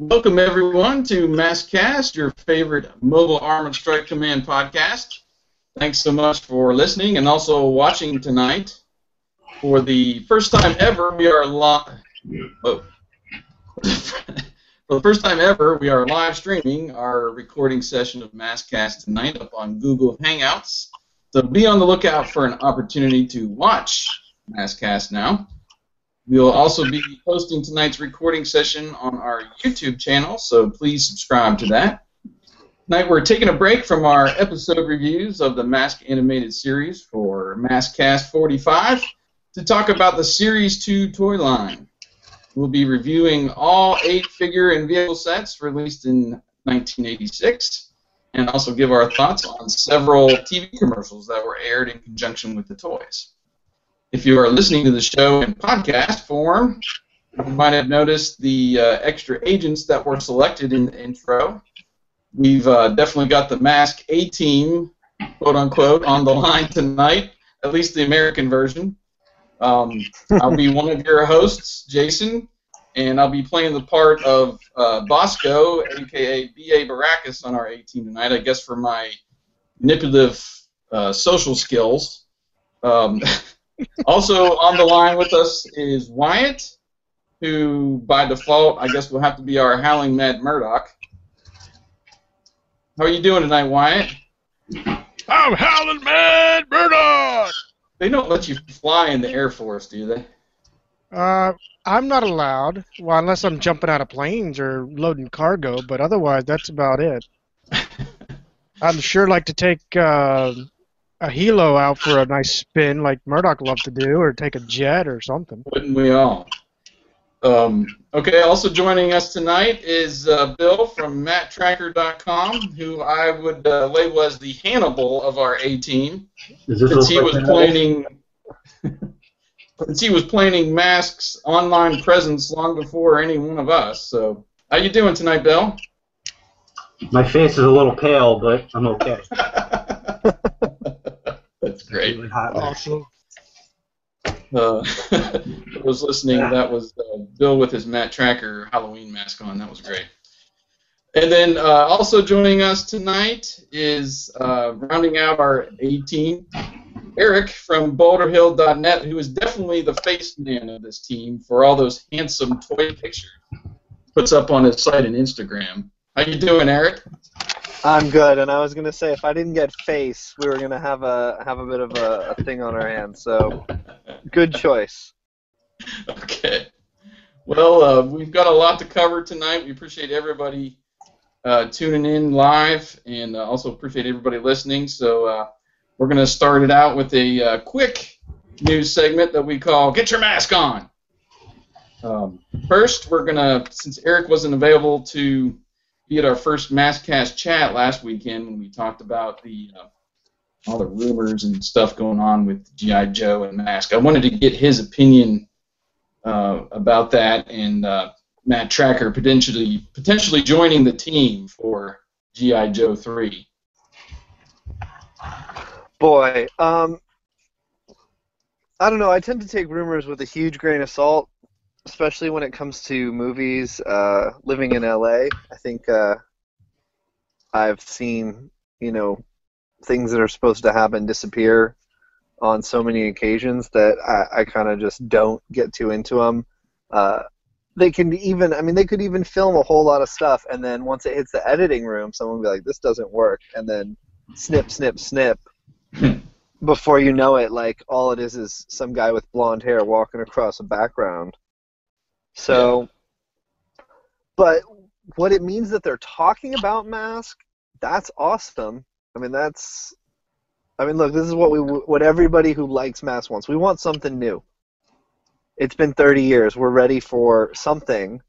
Welcome everyone to Maskcast, your favorite mobile Armored Strike Command podcast. Thanks so much for listening and also watching tonight. For the first time ever, we are live. Oh. For the first time ever, we are live streaming our recording session of Maskcast tonight up on Google Hangouts. So be on the lookout for an opportunity to watch Maskcast now. We'll also be posting tonight's recording session on our YouTube channel, so please subscribe to that. Tonight we're taking a break from our episode reviews of the Mask animated series for Maskcast 45 to talk about the Series 2 toy line. We'll be reviewing all eight figure and vehicle sets released in 1986 and also give our thoughts on several TV commercials that were aired in conjunction with the toys. If you are listening to the show in podcast form, you might have noticed the uh, extra agents that were selected in the intro. We've uh, definitely got the Mask A team, quote unquote, on the line tonight, at least the American version. Um, I'll be one of your hosts, Jason, and I'll be playing the part of uh, Bosco, aka B.A. Baracus, on our A team tonight, I guess for my manipulative uh, social skills. Um, also on the line with us is Wyatt, who by default I guess will have to be our howling Mad Murdock. How are you doing tonight, Wyatt? I'm howling Mad Murdock. They don't let you fly in the Air Force, do they? Uh, I'm not allowed. Well, unless I'm jumping out of planes or loading cargo, but otherwise, that's about it. I'd sure like to take uh, a helo out for a nice spin, like Murdock loved to do, or take a jet or something. Wouldn't we all? Um, okay, also joining us tonight is uh, Bill from MattTrakker.com, who I would uh, label as the Hannibal of our A team, since he was planning. since he was planning masks online presence long before any one of us. So, how you doing tonight, Bill? My face is a little pale, but I'm okay. That's great. Really hot. Awesome. Uh, I was listening. That was uh, Bill with his Matt Trakker Halloween mask on. That was great. And then uh, also joining us tonight is uh, rounding out our A team, Eric from BoulderHill.net, who is definitely the face man of this team for all those handsome toy pictures puts up on his site and Instagram. How you doing, Eric? I'm good, and I was gonna say if I didn't get face, we were gonna have a have a bit of a, a thing on our hands. So, good choice. Okay. Well, uh, we've got a lot to cover tonight. We appreciate everybody uh, tuning in live, and uh, also appreciate everybody listening. So uh, we're to start it out with a uh, quick news segment that we call "Get Your Mask On." Um, first, we're to, since Eric wasn't available to be at our first Maskcast chat last weekend when we talked about the uh, all the rumors and stuff going on with GI Joe and Mask, I wanted to get his opinion uh, about that and uh, Matt Trakker potentially potentially joining the team for GI Joe three. Boy, um, I don't know. I tend to take rumors with a huge grain of salt, especially when it comes to movies. Uh, living in LA, I think uh, I've seen you know things that are supposed to happen disappear on so many occasions that I, I kind of just don't get too into them. Uh, they can even, I mean, they could even film a whole lot of stuff, and then once it hits the editing room, someone will be like, "This doesn't work," and then snip, snip, snip. Before you know it, like all it is is some guy with blonde hair walking across a background. So, but what it means that they're talking about Mask, that's awesome. I mean, that's I mean, look, this is what we what everybody who likes Mask wants. We want something new. It's been 30 years. We're ready for something.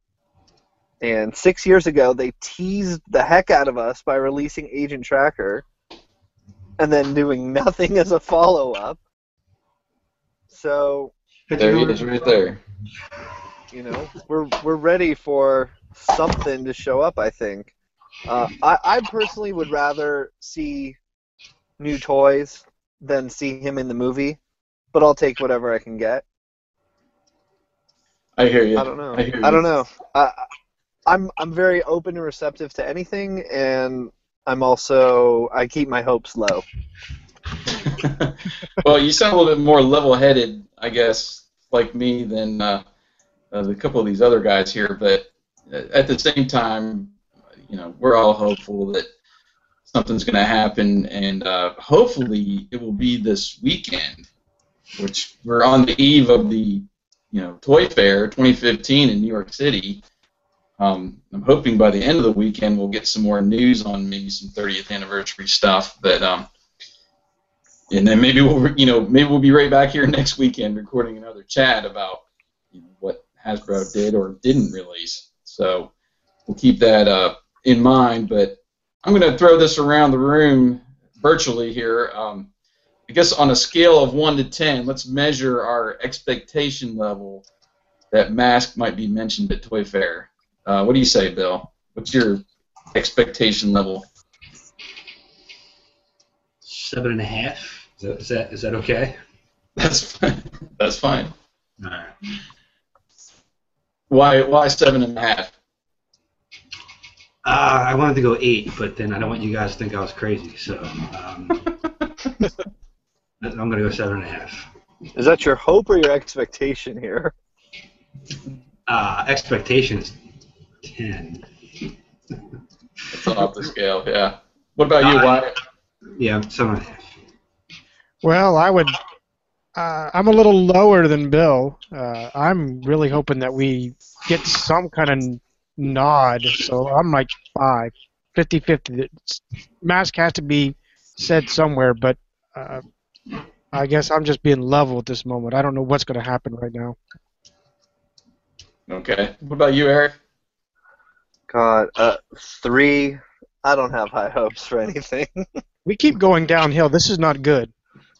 And six years ago, they teased the heck out of us by releasing Agent Trakker, and then doing nothing as a follow up. So There he is, right there. You know, we're we're ready for something to show up. I think. Uh, I I personally would rather see new toys than see him in the movie, but I'll take whatever I can get. I hear you. I don't know. I hear you. I don't know. I I'm I'm very open and receptive to anything, and I'm also I keep my hopes low. well, you sound a little bit more level-headed, I guess, like me than uh, uh, a couple of these other guys here. But at the same time, you know, we're all hopeful that something's going to happen, and uh, hopefully it will be this weekend, which we're on the eve of the, you know, Toy Fair 2015 in New York City. Um, I'm hoping by the end of the weekend we'll get some more news on maybe some 30th anniversary stuff, but um, and then maybe we'll you know maybe we'll be right back here next weekend recording another chat about you know, what Hasbro did or didn't release. So we'll keep that uh, in mind. But I'm going to throw this around the room virtually here. Um, I guess on a scale of one to ten, let's measure our expectation level that mask might be mentioned at Toy Fair. Uh, what do you say, Bill? What's your expectation level? Seven and a half. Is that is that, is that okay? That's fine. That's fine. All right. Why? Why seven and a half? Uh, I wanted to go eight, but then I don't want you guys to think I was crazy, so um, I'm going to go seven and a half. Is that your hope or your expectation here? Uh, expectation is ten. It's off the scale. Yeah. What about you, Uh, Wyatt? Yeah, seven and a half. Well, I would. Uh, I'm a little lower than Bill. Uh, I'm really hoping that we get some kind of nod. So I'm like five, 50-50. It's- Mask has to be said somewhere, but uh, I guess I'm just being level at this moment. I don't know what's going to happen right now. Okay. What about you, Eric? God, uh, three. I don't have high hopes for anything. We keep going downhill. This is not good.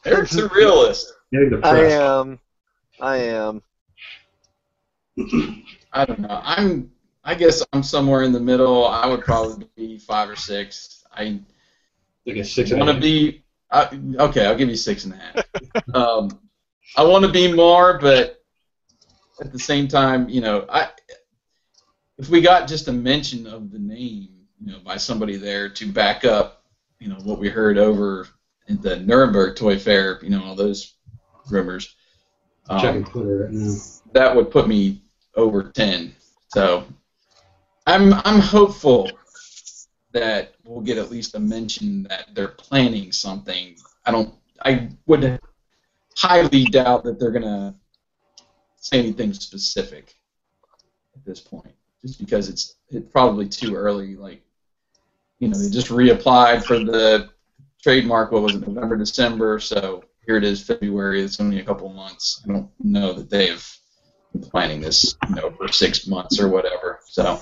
Eric's a realist. Getting I depressed. am. I am. I don't know. I'm. I guess I'm somewhere in the middle. I would probably be five or six. I Like a six and a want to be. I, okay, I'll give you six and a half. um, I want to be more, but at the same time, you know, I if we got just a mention of the name, you know, by somebody there to back up, you know, what we heard over at the Nuremberg Toy Fair, you know, all those rumors. Checking Um, Twitter right now. that would put me over 10. So I'm I'm hopeful that we'll get at least a mention that they're planning something. I don't I would highly doubt that they're gonna say anything specific at this point. Just because it's it's probably too early, like you know, they just reapplied for the trademark what was it, November, December, so here it is February, it's only a couple months. I don't know that they have been planning this, you know, for six months or whatever. So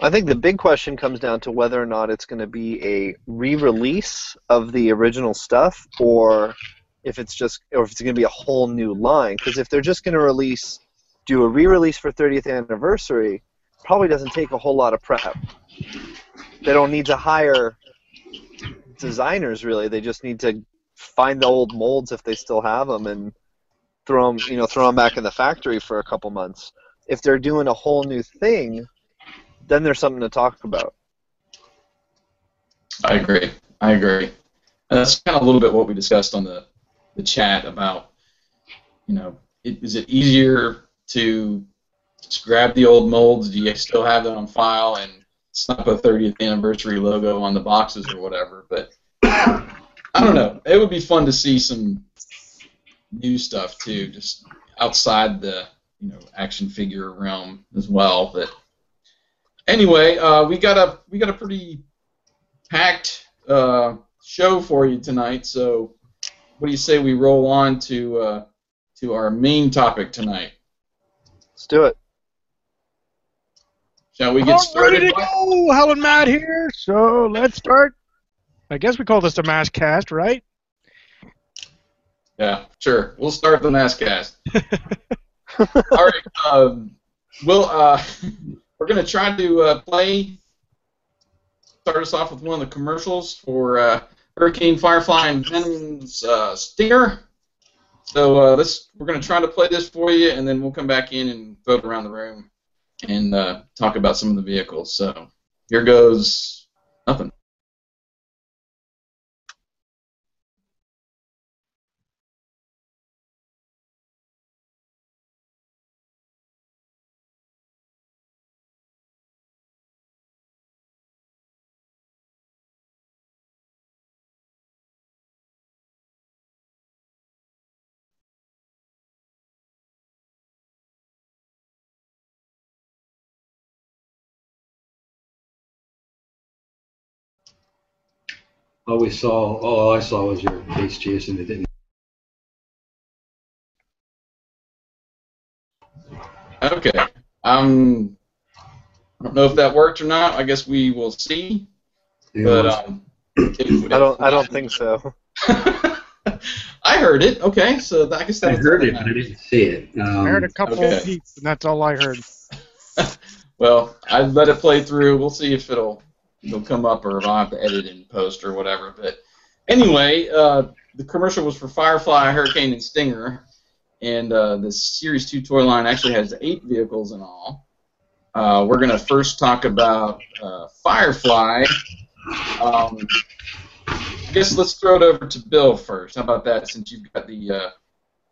I think the big question comes down to whether or not it's going to be a re-release of the original stuff, or if it's just, or if it's going to be a whole new line. Because if they're just going to release, do a re-release for 30th anniversary, probably doesn't take a whole lot of prep. They don't need to hire designers really. They just need to find the old molds if they still have them and throw them, you know, throw them back in the factory for a couple months. If they're doing a whole new thing, then there's something to talk about. I agree. I agree. And that's kind of a little bit what we discussed on the, the chat about, you know, it, is it easier to just grab the old molds? Do you still have them on file and slap a 30th anniversary logo on the boxes or whatever? But I don't know. It would be fun to see some new stuff too, just outside the you know action figure realm as well. But anyway, uh, we got a we got a pretty packed uh, show for you tonight. So, what do you say we roll on to uh, to our main topic tonight? Let's do it. Shall we get All ready started? to go. Helen Matt here. So let's start. I guess we call this a mass cast, right? Yeah, sure. We'll start the mass cast. All right. Um, we'll uh, we're gonna try to uh, play. Start us off with one of the commercials for uh, Hurricane Firefly and Venom's uh, Stinger. So uh, let's we're gonna try to play this for you, and then we'll come back in and vote around the room and uh, talk about some of the vehicles. So here goes nothing. All we saw, all I saw was your face, Jason. It didn't. Okay. Um, I don't know if that worked or not. I guess we will see. But um, if- I don't. I don't think so. I heard it. Okay, so I guess I heard it, but I didn't see it. Um, I heard a couple okay. of beats, and that's all I heard. Well, I let it play through. We'll see if it'll it'll come up or if I'll have to edit in post or whatever. But anyway, uh, the commercial was for Firefly, Hurricane, and Stinger, and uh, the Series Two toy line actually has eight vehicles in all. Uh, we're gonna first talk about uh, Firefly. Um, I guess let's throw it over to Bill first. How about that? Since you've got the uh,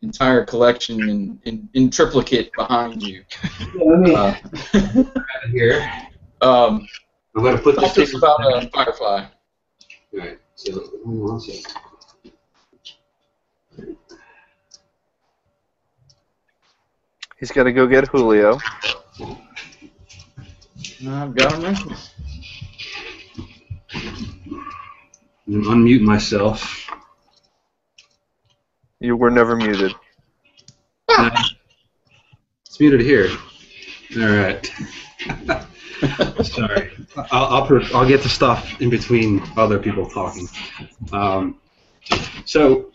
entire collection in, in, in triplicate behind you. let me Uh, here. um, I'm gonna put this. to us about uh, Firefly. Alright, so hold on a second. He's got to go get Julio. I've got him. I'm unmute myself. You were never muted. No. It's muted here. All right. Sorry. I'll, I'll, I'll get to stuff in between other people talking. Um, so,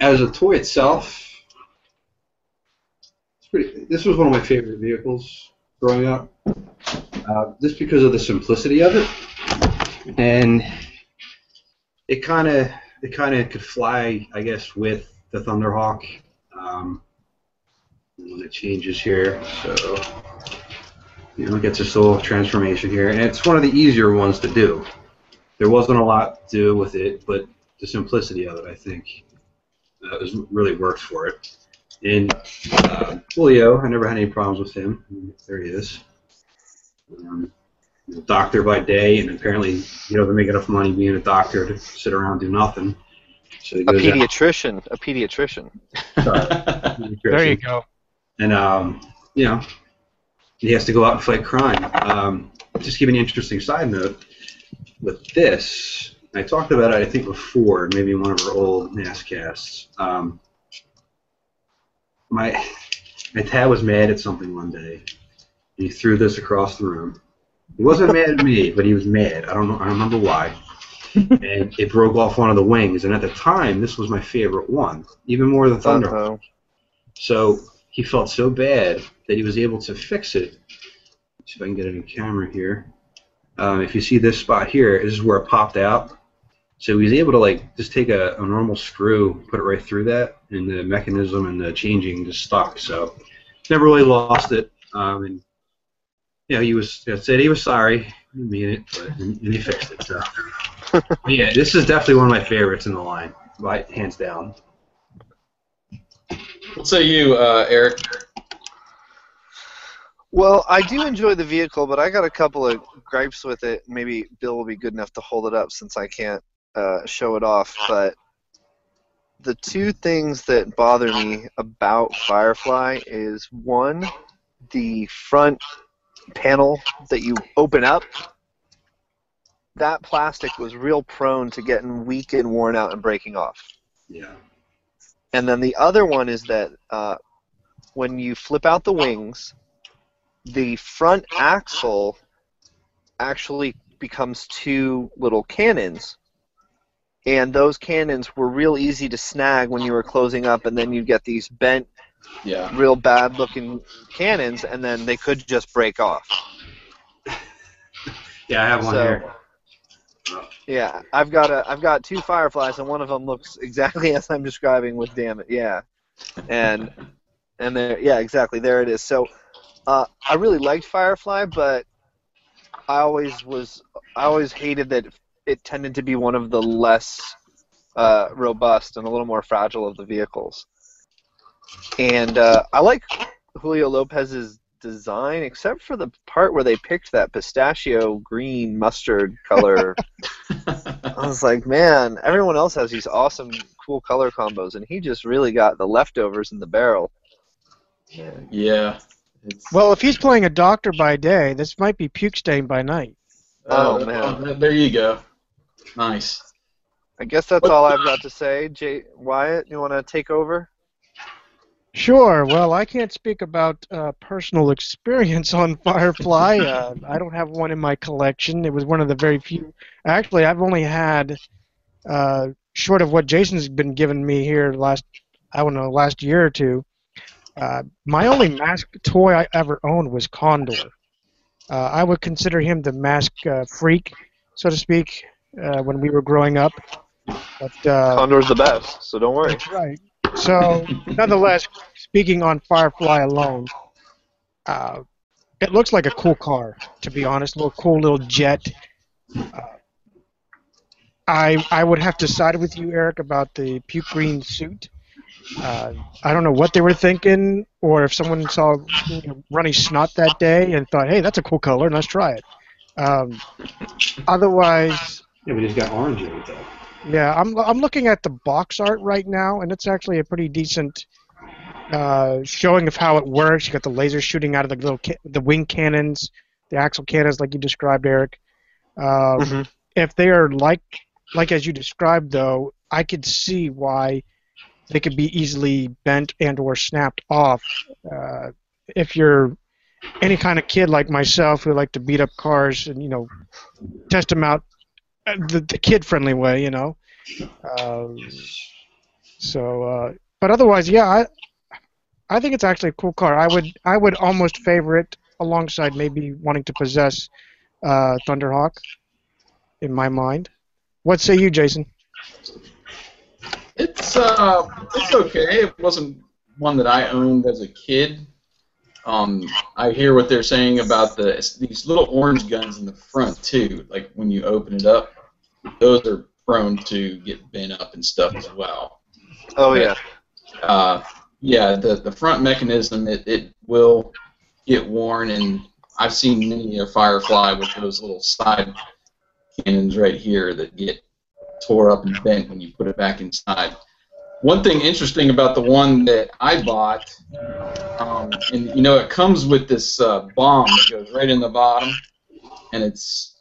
as a toy itself, it's pretty, this was one of my favorite vehicles growing up. Uh, just because of the simplicity of it, and it kind of it kind of could fly, I guess, with the Thunderhawk. Um, when it changes here, so you know, it gets this little transformation here, and it's one of the easier ones to do. There wasn't a lot to do with it, but the simplicity of it, I think, uh, was really worked for it. And uh, Julio, I never had any problems with him. There he is. Um, doctor by day, and apparently he doesn't make enough money being a doctor to sit around and do nothing. So A goes out- pediatrician. A pediatrician. There you go. and um, you know, he has to go out and fight crime. Um, just give an interesting side note with this. I talked about it, I think, before, maybe in one of our old Maskcasts. Um, my my dad was mad at something one day, and he threw this across the room. He wasn't mad at me, but he was mad. I don't know. I don't remember why. and it broke off one of the wings. And at the time, this was my favorite one, even more than Thunder. So he felt so bad that he was able to fix it. See if I can get it in camera here. Um, if you see this spot here, this is where it popped out. So he was able to like just take a, a normal screw, put it right through that, and the mechanism and the changing just stuck. So never really lost it. Um, and yeah, he was said he was sorry, mean it, but and, and he fixed it. So yeah, this is definitely one of my favorites in the line, right, hands down. What say you, uh, Eric? Well, I do enjoy the vehicle, but I got a couple of gripes with it. Maybe Bill will be good enough to hold it up since I can't uh, show it off. But the two things that bother me about Firefly is one, the front panel that you open up. That plastic was real prone to getting weak and worn out and breaking off. Yeah. And then the other one is that uh, when you flip out the wings, the front axle actually becomes two little cannons. And those cannons were real easy to snag when you were closing up, and then you get these bent, Yeah. real bad looking cannons, and then they could just break off. Yeah, I have one So- here. Yeah, I've got a, I've got two fireflies, and one of them looks exactly as I'm describing. With damn it, yeah, and and there, yeah, exactly, there it is. So, Uh, I really liked Firefly, but I always was I always hated that it tended to be one of the less uh, robust and a little more fragile of the vehicles. And uh, I like Julio Lopez's design, except for the part where they picked that pistachio green mustard color. I was like, man, everyone else has these awesome, cool color combos, and he just really got the leftovers in the barrel. yeah. It's, Well, if he's playing a doctor by day, this might be puke stain by night. Oh, uh, man. There you go. Nice. I guess that's all I've got to say. Jay Wyatt, you want to take over? Sure. Well, I can't speak about uh, personal experience on Firefly. Uh, I don't have one in my collection. It was one of the very few. Actually, I've only had, uh, short of what Jason's been giving me here last, I don't know, last year or two. Uh, my only mask toy I ever owned was Condor. Uh, I would consider him the mask uh, freak, so to speak, uh, when we were growing up. But uh, Condor's the best, so don't worry. that's right. So, nonetheless, speaking on Firefly alone, uh, it looks like a cool car, to be honest. A little cool little jet. Uh, I I would have to side with you, Eric, about the puke green suit. Uh, I don't know what they were thinking, or if someone saw you know, runny snot that day and thought, "Hey, that's a cool color, let's try it." Um, otherwise, Yeah, but he's got orange in it though. Yeah, I'm I'm looking at the box art right now, and it's actually a pretty decent uh, showing of how it works. You got the laser shooting out of the little ca- the wing cannons, the axle cannons, like you described, Eric. Um, Mhm. If they are like like as you described, though, I could see why they could be easily bent and or snapped off. Uh, if you're any kind of kid like myself who like to beat up cars and you know test them out the, the kid friendly way, you know. Um, so, uh, but otherwise, yeah, I I think it's actually a cool car. I would I would almost favor it alongside maybe wanting to possess uh, Thunderhawk. In my mind, what say you, Jason? It's uh, it's okay. It wasn't one that I owned as a kid. Um, I hear what they're saying about the these little orange guns in the front too. Like when you open it up, those are prone to get bent up and stuff as well. Oh yeah. Uh, yeah, the the front mechanism it, it will get worn, and I've seen many a Firefly with those little side cannons right here that get tore up and bent when you put it back inside. One thing interesting about the one that I bought, um, and you know, it comes with this uh, bomb that goes right in the bottom, and it's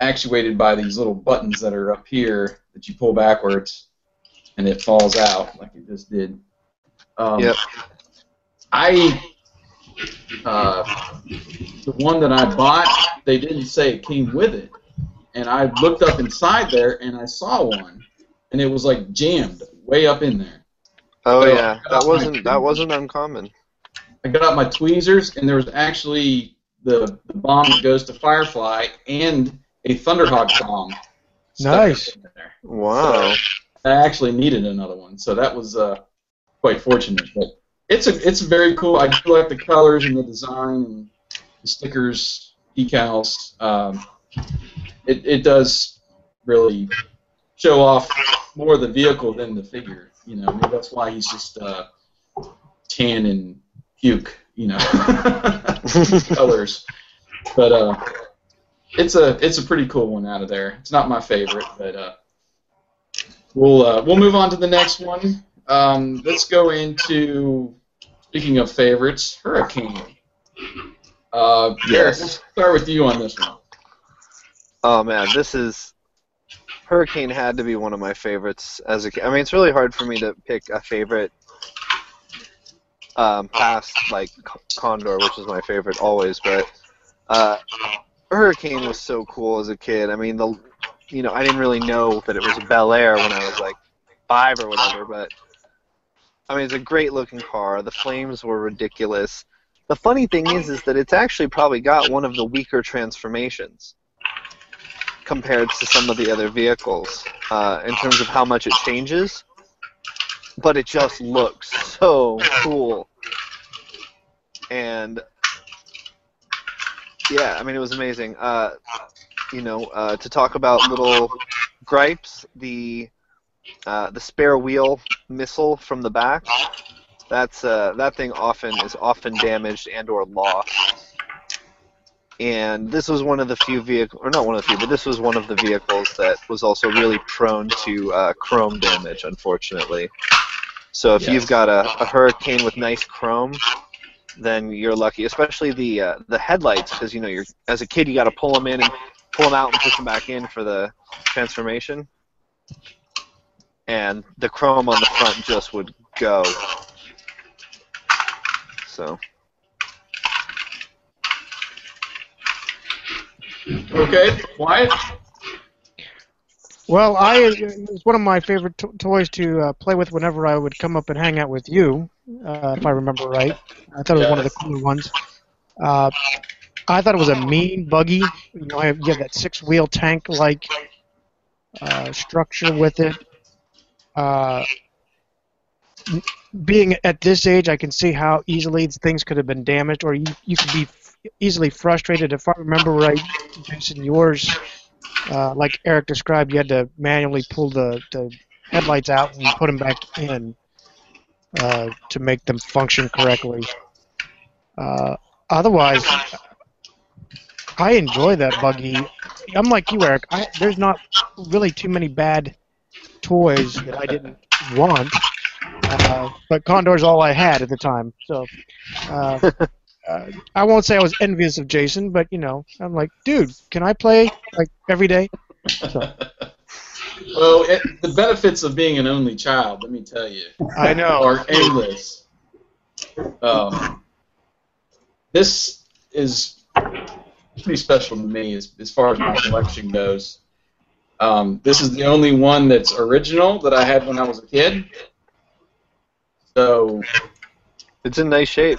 actuated by these little buttons that are up here that you pull backwards, and it falls out like it just did. Um, Yep. I uh, the one that I bought, they didn't say it came with it, and I looked up inside there and I saw one, and it was like jammed way up in there. Oh So, yeah. That wasn't that wasn't uncommon. I got out my tweezers, and there was actually the, the bomb that goes to Firefly and a Thunderhawk song. Nice. in there. Wow. I actually needed another one, so that was uh, quite fortunate. But it's a it's very cool. I do like the colors and the design and the stickers, decals. Um, it it does really show off more of the vehicle than the figure. You know, maybe that's why he's just uh, tan and puke. You know, colors. But uh, it's a it's a pretty cool one out of there. It's not my favorite, but uh, we'll uh, we'll move on to the next one. Um, let's go into speaking of favorites, Hurricane. Uh, Yes. we'll start with you on this one. Oh man, this is Hurricane had to be one of my favorites as a kid. I mean, it's really hard for me to pick a favorite um, past like C- Condor, which is my favorite always, but uh, Hurricane was so cool as a kid. I mean, the you know I didn't really know that it was a Bel Air when I was like five or whatever, but I mean, it's a great looking car. The flames were ridiculous. The funny thing is, is that it's actually probably got one of the weaker transformations compared to some of the other vehicles uh, in terms of how much it changes. But it just looks so cool. And yeah, I mean it was amazing. Uh, you know, uh, to talk about little gripes, the uh, the spare wheel missile from the back. That's uh, that thing often is often damaged and or lost. And this was one of the few vehicles, or not one of the few, but this was one of the vehicles that was also really prone to uh, chrome damage, unfortunately. So if Yes. you've got a, a hurricane with nice chrome, then you're lucky. Especially the uh, the headlights, because you know you're as a kid you got to pull them in and pull them out and push them back in for the transformation. And the chrome on the front just would go. So Okay, Wyatt. Well, I it was one of my favorite to- toys to uh, play with whenever I would come up and hang out with you, uh, if I remember right. I thought it was one of the cooler ones. Uh, I thought it was a mean buggy. You know, have, you have that six-wheel tank-like uh, structure with it. Uh, being at this age, I can see how easily things could have been damaged, or you you could be f- easily frustrated. If I remember right, Jason, yours uh, like Eric described, you had to manually pull the, the headlights out and put them back in uh, to make them function correctly. Uh, otherwise, I enjoy that buggy. I'm like you, Eric. I, there's not really too many bad toys that I didn't want, uh, but Condor's all I had at the time. So. Uh, I won't say I was envious of Jason, but you know, I'm like, dude, can I play like every day? So, Well, it, the benefits of being an only child, let me tell you, I know. are endless. Um, this is pretty special to me as, as far as my collection goes. Um, this is the only one that's original that I had when I was a kid. So it's in nice shape.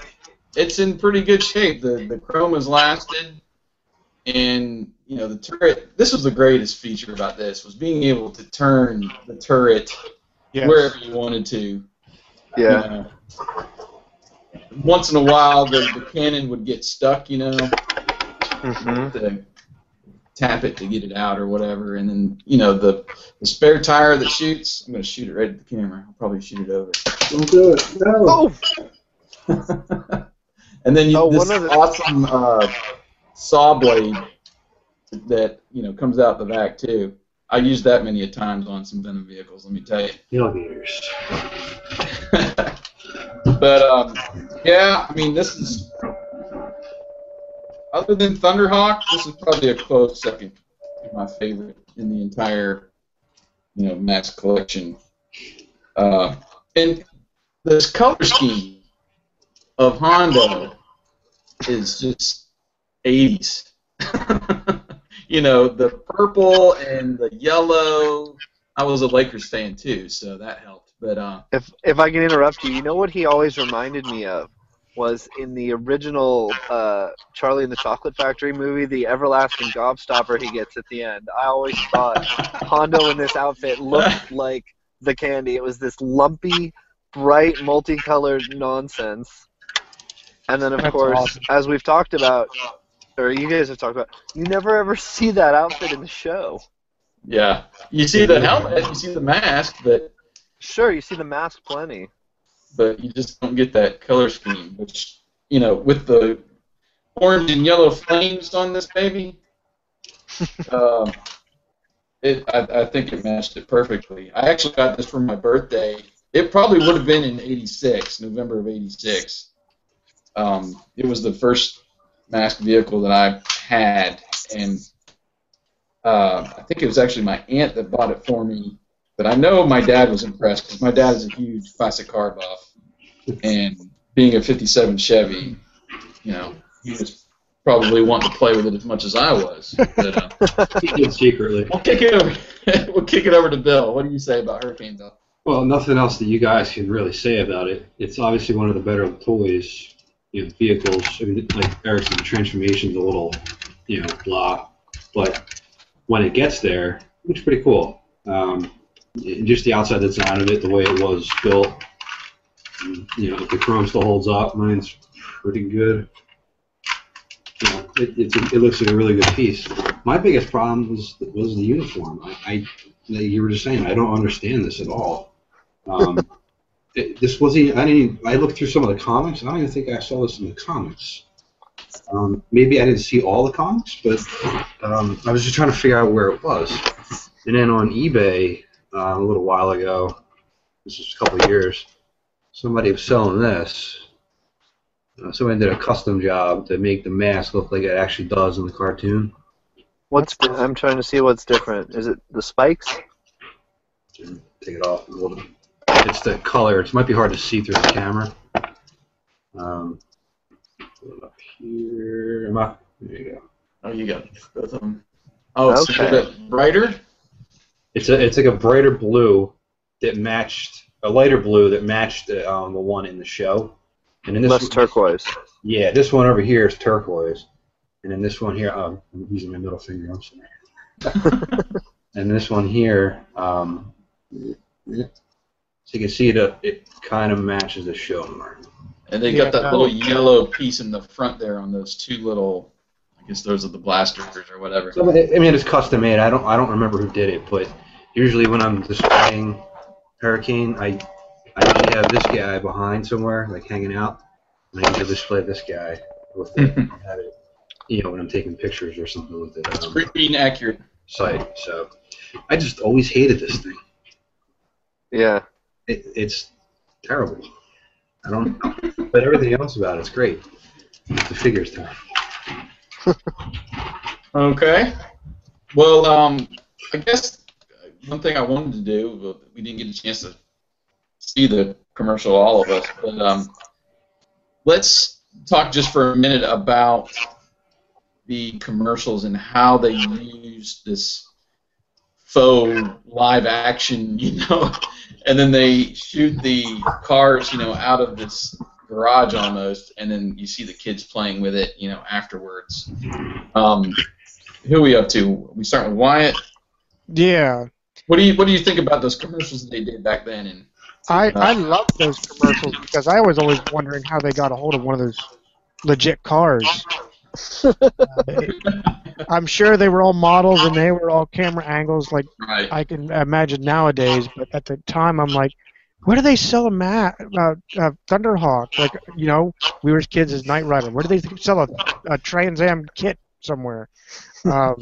it's in pretty good shape. The the chrome has lasted, and you know the turret. This was the greatest feature about this was being able to turn the turret Yes. wherever you wanted to. Yeah. You know. Once in a while, the, the cannon would get stuck, you know, hmm to tap it to get it out or whatever, and then you know the the spare tire that shoots. I'm gonna shoot it right at the camera. I'll probably shoot it over. Don't do it. No. Oh, and then you, Oh, this one of the- awesome uh, saw blade that you know comes out the back too. I used that many a times on some Venom vehicles. Let me tell you. Millimeters. but um, yeah, I mean this is other than Thunderhawk, this is probably a close second to my favorite in the entire you know Mask collection. Uh, and this color scheme of Hondo is just 80s. you know, the purple and the yellow. I was a Lakers fan too, so that helped. But uh, if if I can interrupt you, you know what he always reminded me of was in the original uh, Charlie and the Chocolate Factory movie, the everlasting gobstopper he gets at the end. I always thought Hondo in this outfit looked like the candy. It was this lumpy, bright, multicolored nonsense. And then, of That's course, awesome. as we've talked about, or you guys have talked about, you never ever see that outfit in the show. yeah, you see the helmet, you see the mask, but Sure, you see the mask plenty. but you just don't get that color scheme, which you know, with the orange and yellow flames on this baby, um, it I, I think it matched it perfectly. I actually got this for my birthday. It probably would have been in '86, November of '86. Um, it was the first masked vehicle that I had, and uh, I think it was actually my aunt that bought it for me. But I know my dad was impressed because my dad is a huge classic car buff, and being a '57 Chevy, you know, he was probably wanting to play with it as much as I was. But, uh, secretly. we'll kick it over. we'll kick it over to Bill. What do you say about Hurricane Bill? Well, nothing else that you guys can really say about it. It's obviously one of the better toys, you know, vehicles. I mean, like Eric said, the transformation's a little, you know, blah. But when it gets there, it looks pretty cool. Um, just the outside design of it, the way it was built, you know, the chrome still holds up, mine's pretty good. you know, it, it's a, it looks like a really good piece. My biggest problem was was the uniform. I, I you were just saying I don't understand this at all. Um, it, this wasn't. I didn't. I looked through some of the comics. I don't even think I saw this in the comics. Um, maybe I didn't see all the comics, but um, I was just trying to figure out where it was. And then on eBay uh, a little while ago, this was a couple of years, somebody was selling this. Uh, somebody did a custom job to make the mask look like it actually does in the cartoon. What's I'm trying to see what's different. Is it the spikes? Take it off a little bit. It's the color. It might be hard to see through the camera. Um, put it up here. Am I- There you go. Oh, you got both of them. Oh, it's Okay. a bit brighter. It's a it's like a brighter blue that matched a lighter blue that matched the, um, the one in the show. And then this Less turquoise. yeah, this one over here is turquoise, and then this one here. Um, I'm using my middle finger. I'm sorry. and this one here, um, so you can see that it kind of matches the show mark. And they Yeah, got that no. little yellow piece in the front there on those two little. I guess those are the blasters or whatever. So, I mean, it's custom made. I don't I don't remember who did it, but usually when I'm displaying Hurricane, I I have this guy behind somewhere, like hanging out, and I usually display this guy with it. have it, you know, when I'm taking pictures or something with it. It's Um, pretty inaccurate. site. So I just always hated this thing. Yeah. It, it's terrible. I don't know, but everything else about it's great. The figure's terrible. Okay. Well, um, I guess one thing I wanted to do, but we didn't get a chance to see the commercial, all of us, but um, let's talk just for a minute about the commercials and how they use this faux live action, you know, and then they shoot the cars, you know, out of this garage almost, and then you see the kids playing with it, you know, afterwards. Um, who are we up to? We start with Wyatt. Yeah, What do you What do you think about those commercials that they did back then? And I I love those commercials because I was always wondering how they got a hold of one of those legit cars. Uh, I'm sure they were all models and they were all camera angles like right, I can imagine nowadays. But at the time, I'm like, where do they sell a mat, uh, uh, Thunderhawk? Like, you know, we were kids as Knight Rider. Where do they sell a, a Trans Am kit somewhere? Um,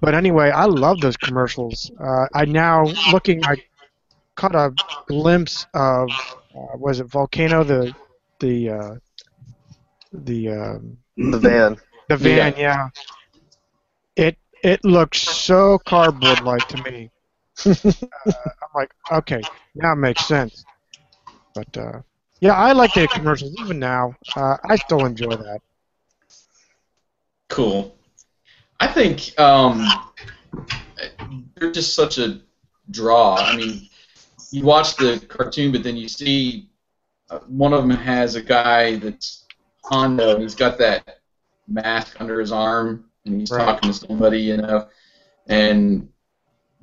but anyway, I love those commercials. Uh, I now looking, I caught a glimpse of uh, was it Volcano the the uh, the um, The van. the van, yeah. It it looks so cardboard like to me. uh, I'm like, okay, now it makes sense. But uh, yeah, I like the commercials even now. Uh, I still enjoy that. cool. I think um, they're just such a draw. I mean, you watch the cartoon, but then you see uh, one of them has a guy that's Hondo, he's got that mask under his arm, and he's Right. talking to somebody, you know, and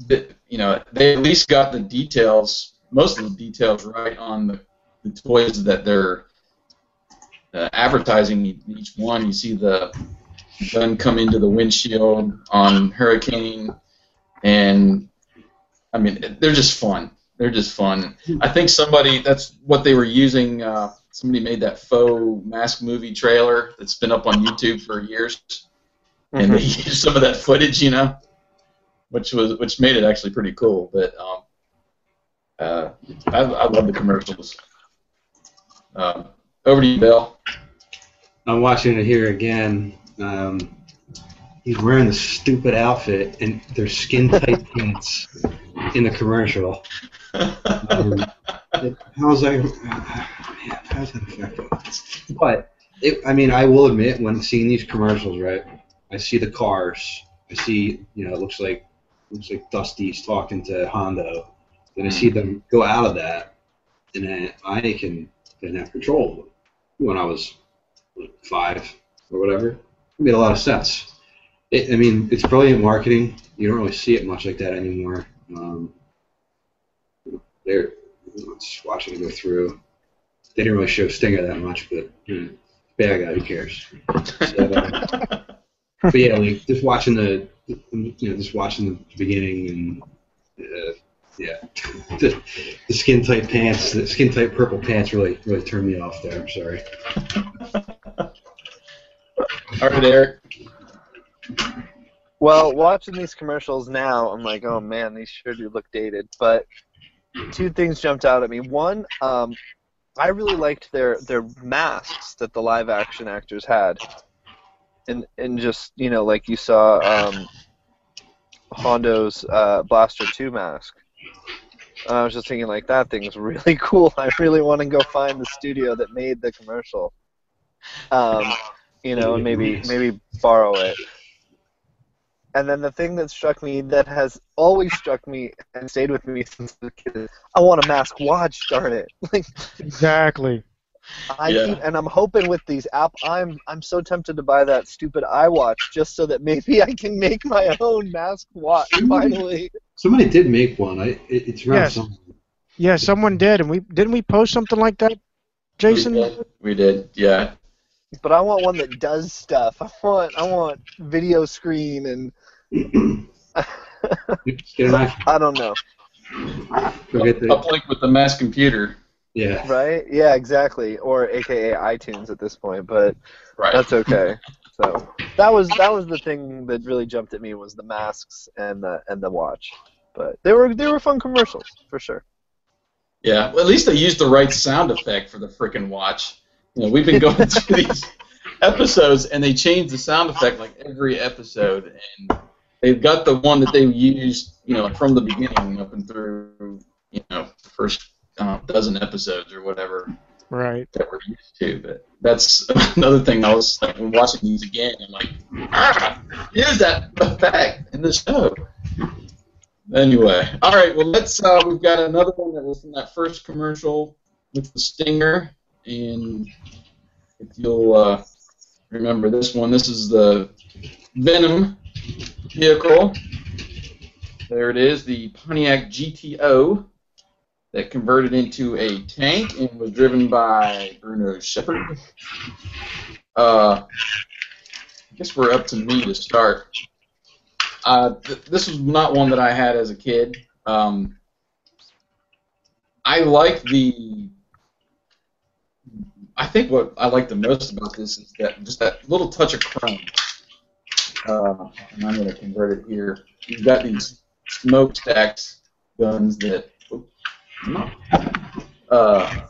the, you know they at least got the details, most of the details right on the, the toys that they're uh, advertising. Each one, you see the gun come into the windshield on Hurricane, and I mean they're just fun. They're just fun. I think somebody that's what they were using. Uh, somebody made that faux mask movie trailer that's been up on YouTube for years, and they used some of that footage, you know, which was which made it actually pretty cool. But um, uh, I, I love the commercials. Uh, over to you, Bill. I'm watching it here again. Um, he's wearing the stupid outfit and they're skin tight pants in the commercial. Um, it- how's that? man, how's that effective? But it, I mean, I will admit, when seeing these commercials, right, I see the cars. I see, you know, it looks like looks like Dusty's talking to Hondo. Then I see them go out of that, and then I can then have control of them. When I was five or whatever, it made a lot of sense. It, I mean, it's brilliant marketing. You don't really see it much like that anymore. Um, they're just watching it go through. They didn't really show Stinger that much, but you know, bad guy. Who cares? So, uh, but yeah, like just watching the, you know, just watching the beginning and uh, yeah, the, the skin tight pants, the skin tight purple pants really really turned me off there. I'm sorry. All right, Eric. Well, watching these commercials now, I'm like, oh man, these sure do look dated. But two things jumped out at me. One, um, I really liked their their masks that the live action actors had, and and just you know, like you saw um, Hondo's uh, Blaster 2 mask. I was just thinking, like that thing's really cool. I really want to go find the studio that made the commercial. Um, you know, and maybe maybe borrow it. And then the thing that struck me, that has always struck me and stayed with me since the kid, is I want a mask watch. Darn it! Like Exactly. I Yeah. keep, and I'm hoping with these app, I'm I'm so tempted to buy that stupid iWatch just so that maybe I can make my own mask watch finally. Somebody did make one. I it, it's around Yes. somewhere. Yeah, someone did, and we didn't we post something like that, Jason? We did. We did. Yeah. But I want one that does stuff. I want I want video screen and get an iPhone. I don't know. Go get the Uplink with the Mask computer. yeah. Right? Yeah, exactly. Or AKA iTunes at this point, but Right. that's okay. So that was that was the thing that really jumped at me was the masks and the and the watch. But they were they were fun commercials for sure. Yeah, well, at least they used the right sound effect for the freaking watch. You know, we've been going through these episodes, and they change the sound effect like every episode, and they've got the one that they used, you know, from the beginning up and through, you know, the first uh, dozen episodes or whatever Right. that we're used to. But that's another thing. I was like, when watching these again, I'm like, ah, use that effect in the show. Anyway, all right. Well, let's. Uh, we've got another one that was from that first commercial with the stinger, and if you'll uh, remember this one, this is the Venom vehicle. There it is, the Pontiac GTO that converted into a tank and was driven by Bruno Sheppard. Uh, I guess we're up to me to start. Uh, th- this was not one that I had as a kid. Um, I like the. I think what I like the most about this is that just that little touch of chrome. Uh, and I'm going to convert it here. You've got these smokestacks guns that uh,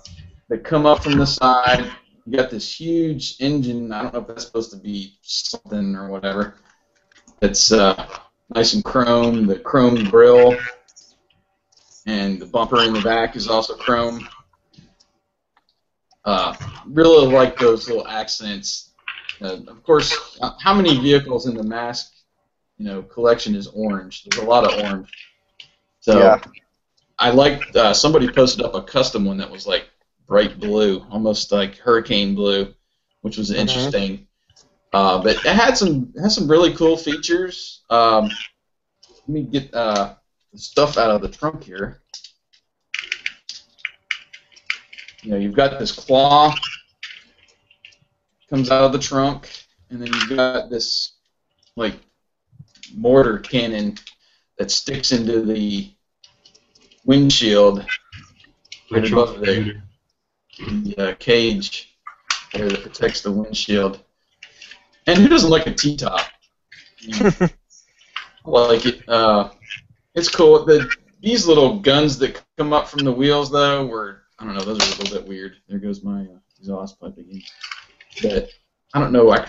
that come up from the side. You got this huge engine. I don't know if that's supposed to be something or whatever. It's uh, nice and chrome. The chrome grill and the bumper in the back is also chrome. Uh, really like those little accents. Uh, of course, uh, how many vehicles in the mask, you know, collection is orange? There's a lot of orange. So Yeah. I liked uh, somebody posted up a custom one that was like bright blue, almost like hurricane blue, which was interesting. Uh, but it had some it had some really cool features. Um, let me get uh, the stuff out of the trunk here. You know, you've got this claw comes out of the trunk, and then you've got this like mortar cannon that sticks into the windshield right above there the uh, cage there that protects the windshield. And who doesn't like a T-top? I I like it. Uh, it's cool. The these little guns that come up from the wheels, though, were I don't know. Those are a little bit weird. There goes my uh, exhaust pipe again. But I don't know. I,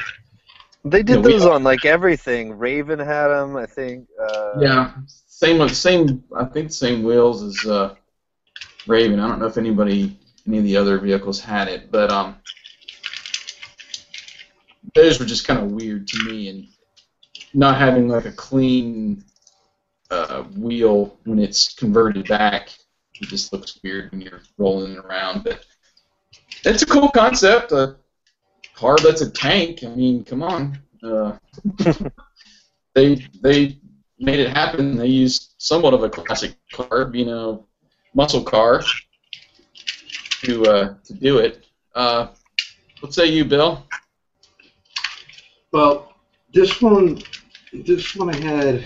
They did Yeah, we- those on like everything. Raven had them, I think. Uh, yeah, same same. I think the same wheels as uh, Raven. I don't know if anybody, any of the other vehicles had it, but um, those were just kind of weird to me, and not having like a clean uh, wheel when it's converted back, it just looks weird when you're rolling it around. But it's a cool concept. A car that's a tank. I mean, come on. Uh, they they made it happen. They used somewhat of a classic car, you know, muscle car, to uh, to do it. Uh, What say you, Bill? Well, this one, this one I had,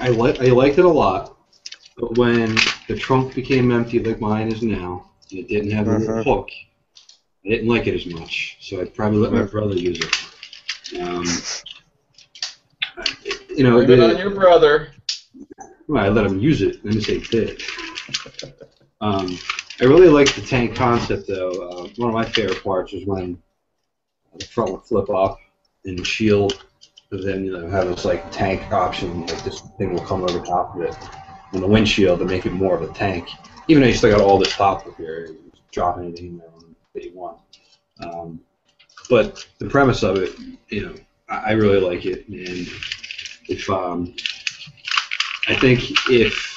I like, I liked it a lot, but when the trunk became empty like mine is now, and it didn't have a little Mhm. hook, I didn't like it as much. So I'd probably let my brother use it. Um, you know, Blame it on your brother. well, I let him use it. Let me say did. Um, I really like the tank concept, though. Uh, one of my favorite parts was when the front would flip up and shield, but then you know have this like tank option, like this thing will come over top of it, the windshield to make it more of a tank. Even though you still got all this top up here, you just drop anything in there on day one. Um, but the premise of it, you know, I, I really like it, and if um, I think if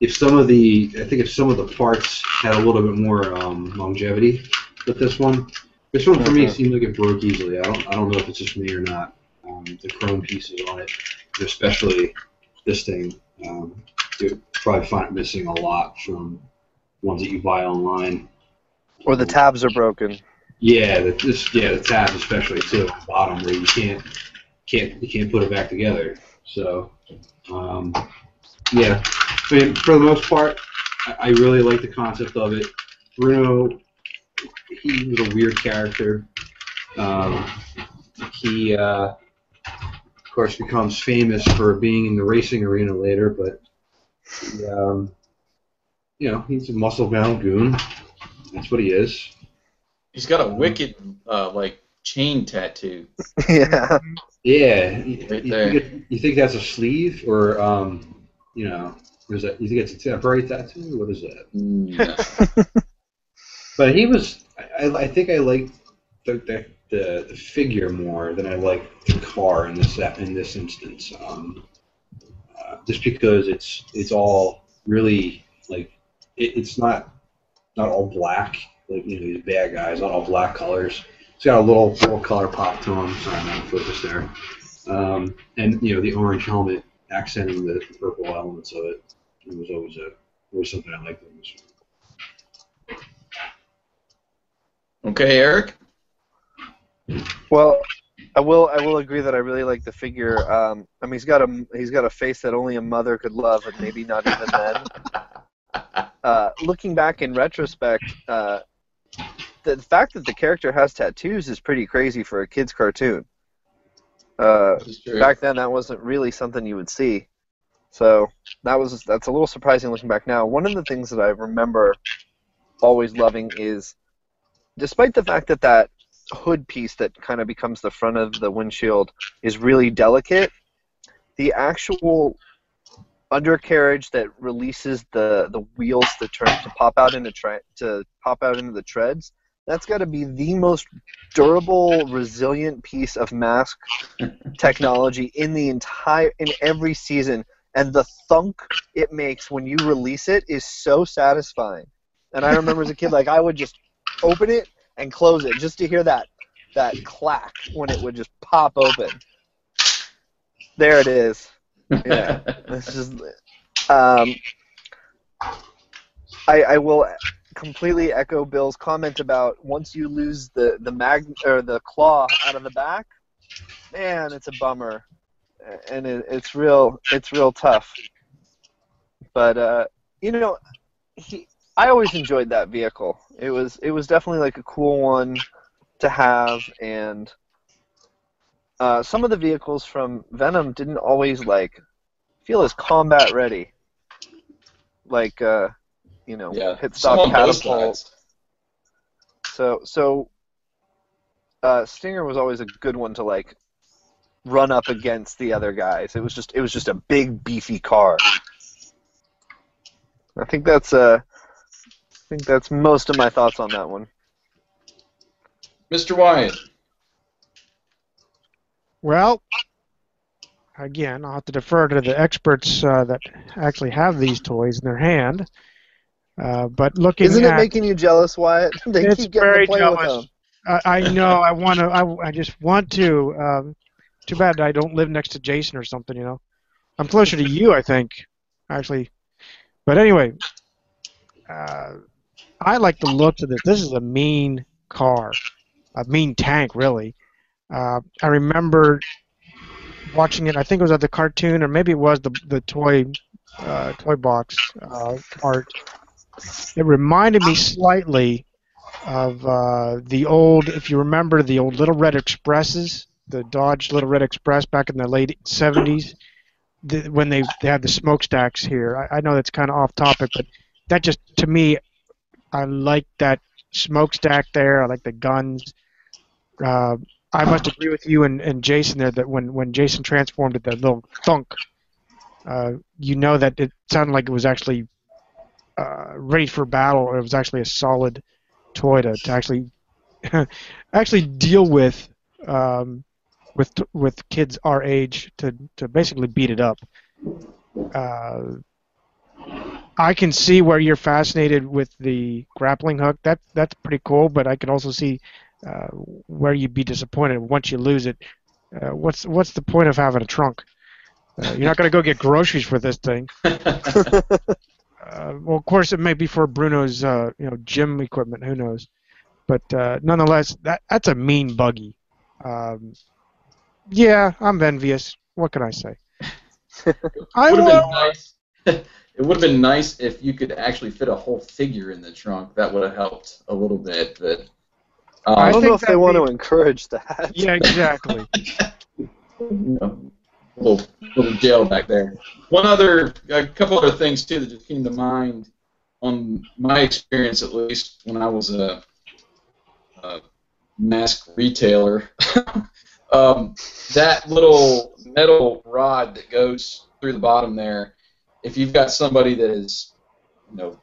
if some of the I think if some of the parts had a little bit more um, longevity with this one, this one for me seemed like it broke easily. I don't I don't know if it's just me or not. Um, the chrome pieces on it, especially this thing, um, you probably find it missing a lot from ones that you buy online. Or the tabs are broken. Yeah, the, this yeah the tabs especially too at the bottom where you can't can't you can't put it back together. So um, yeah, I mean for the most part, I, I really like the concept of it. Bruno, he was a weird character. Um, he uh, course becomes famous for being in the racing arena later, but he, um, you know he's a muscle bound goon. That's what he is. He's got a wicked, uh, like, chain tattoo. yeah. Yeah, you, Right you there. think it- you think that's a sleeve, or um, you know, is that you think it's a temporary tattoo? What is that? No. But he was, I, I think I liked the, the the the figure more than I like the car in this in this instance. Um, uh, just because it's it's all really like it, it's not not all black like you know these bad guys, not all black colors. It's got a little little color pop to them. Sorry, I'm out of focus there. Um, and you know the orange helmet accenting the purple elements of it. It was always a always something I liked in this one. Okay, Eric? Well, I will. I will agree that I really like the figure. Um, I mean, he's got a he's got a face that only a mother could love, and maybe not even then. Uh, looking back in retrospect, uh, the fact that the character has tattoos is pretty crazy for a kids' cartoon. Uh, This is true. back then, that wasn't really something you would see. So that was that's a little surprising looking back now. One of the things that I remember always loving is, despite the fact that that hood piece that kind of becomes the front of the windshield is really delicate, the actual undercarriage that releases the the wheels to turn to pop out into tre- to pop out into the treads. That's got to be the most durable, resilient piece of mask technology in the entire in every season. And the thunk it makes when you release it is so satisfying. And I remember as a kid, like I would just open it and close it just to hear that that clack when it would just pop open. There it is. Yeah. This is um, I, I will completely echo Bill's comment about once you lose the the mag or the claw out of the back, man, it's a bummer, and it, it's real it's real tough. But uh, you know, he I always enjoyed that vehicle. It was it was definitely like a cool one to have, and uh, some of the vehicles from Venom didn't always like feel as combat ready. Like uh, you know, yeah. pit stop catapult. So so uh, Stinger was always a good one to like run up against the other guys. It was just it was just a big beefy car. I think that's uh think that's most of my thoughts on that one. Mr. Wyatt. Well, again, I'll have to defer to the experts uh, that actually have these toys in their hand. Uh, but looking Isn't it at, making you jealous, Wyatt? they It's keep getting very to play jealous. with them. I, I know I want to. I, I just want to. Um, too bad I don't live next to Jason or something. You know, I'm closer to you, I think, actually. But anyway, uh, I like the looks of this. This is a mean car, a mean tank, really. Uh, I remember watching it. I think it was at the cartoon, or maybe it was the the toy uh, toy box uh, art. It reminded me slightly of uh, the old, if you remember, the old Little Red Expresses, the Dodge Little Red Express back in the late '70s, the, when they they had the smokestacks here. I, I know that's kind of off topic, but that just to me, I like that smokestack there. I like the guns. Uh, I must agree with you and, and Jason there that when, when Jason transformed it, that little thunk, uh, you know that it sounded like it was actually uh, ready for battle, it was actually a solid toy to, to actually actually deal with um, with with kids our age to, to basically beat it up. Uh, I can see where you're fascinated with the grappling hook. That that's pretty cool, but I can also see uh, where you'd be disappointed once you lose it. Uh, what's what's the point of having a trunk? Uh, you're not going to go get groceries for this thing. Uh, well, of course, it may be for Bruno's uh, you know gym equipment. Who knows? But uh, nonetheless, that that's a mean buggy. Um, yeah, I'm envious. What can I say? I would have will. been nice. it would have been nice if you could actually fit a whole figure in the trunk. That would have helped a little bit, but. Um, I don't think know if they want be- to encourage that. Yeah, exactly. you know, little little jail back there. One other, a couple other things too that just came to mind on my experience, at least when I was a, a mask retailer. um, that little metal rod that goes through the bottom there. If you've got somebody that is, you know,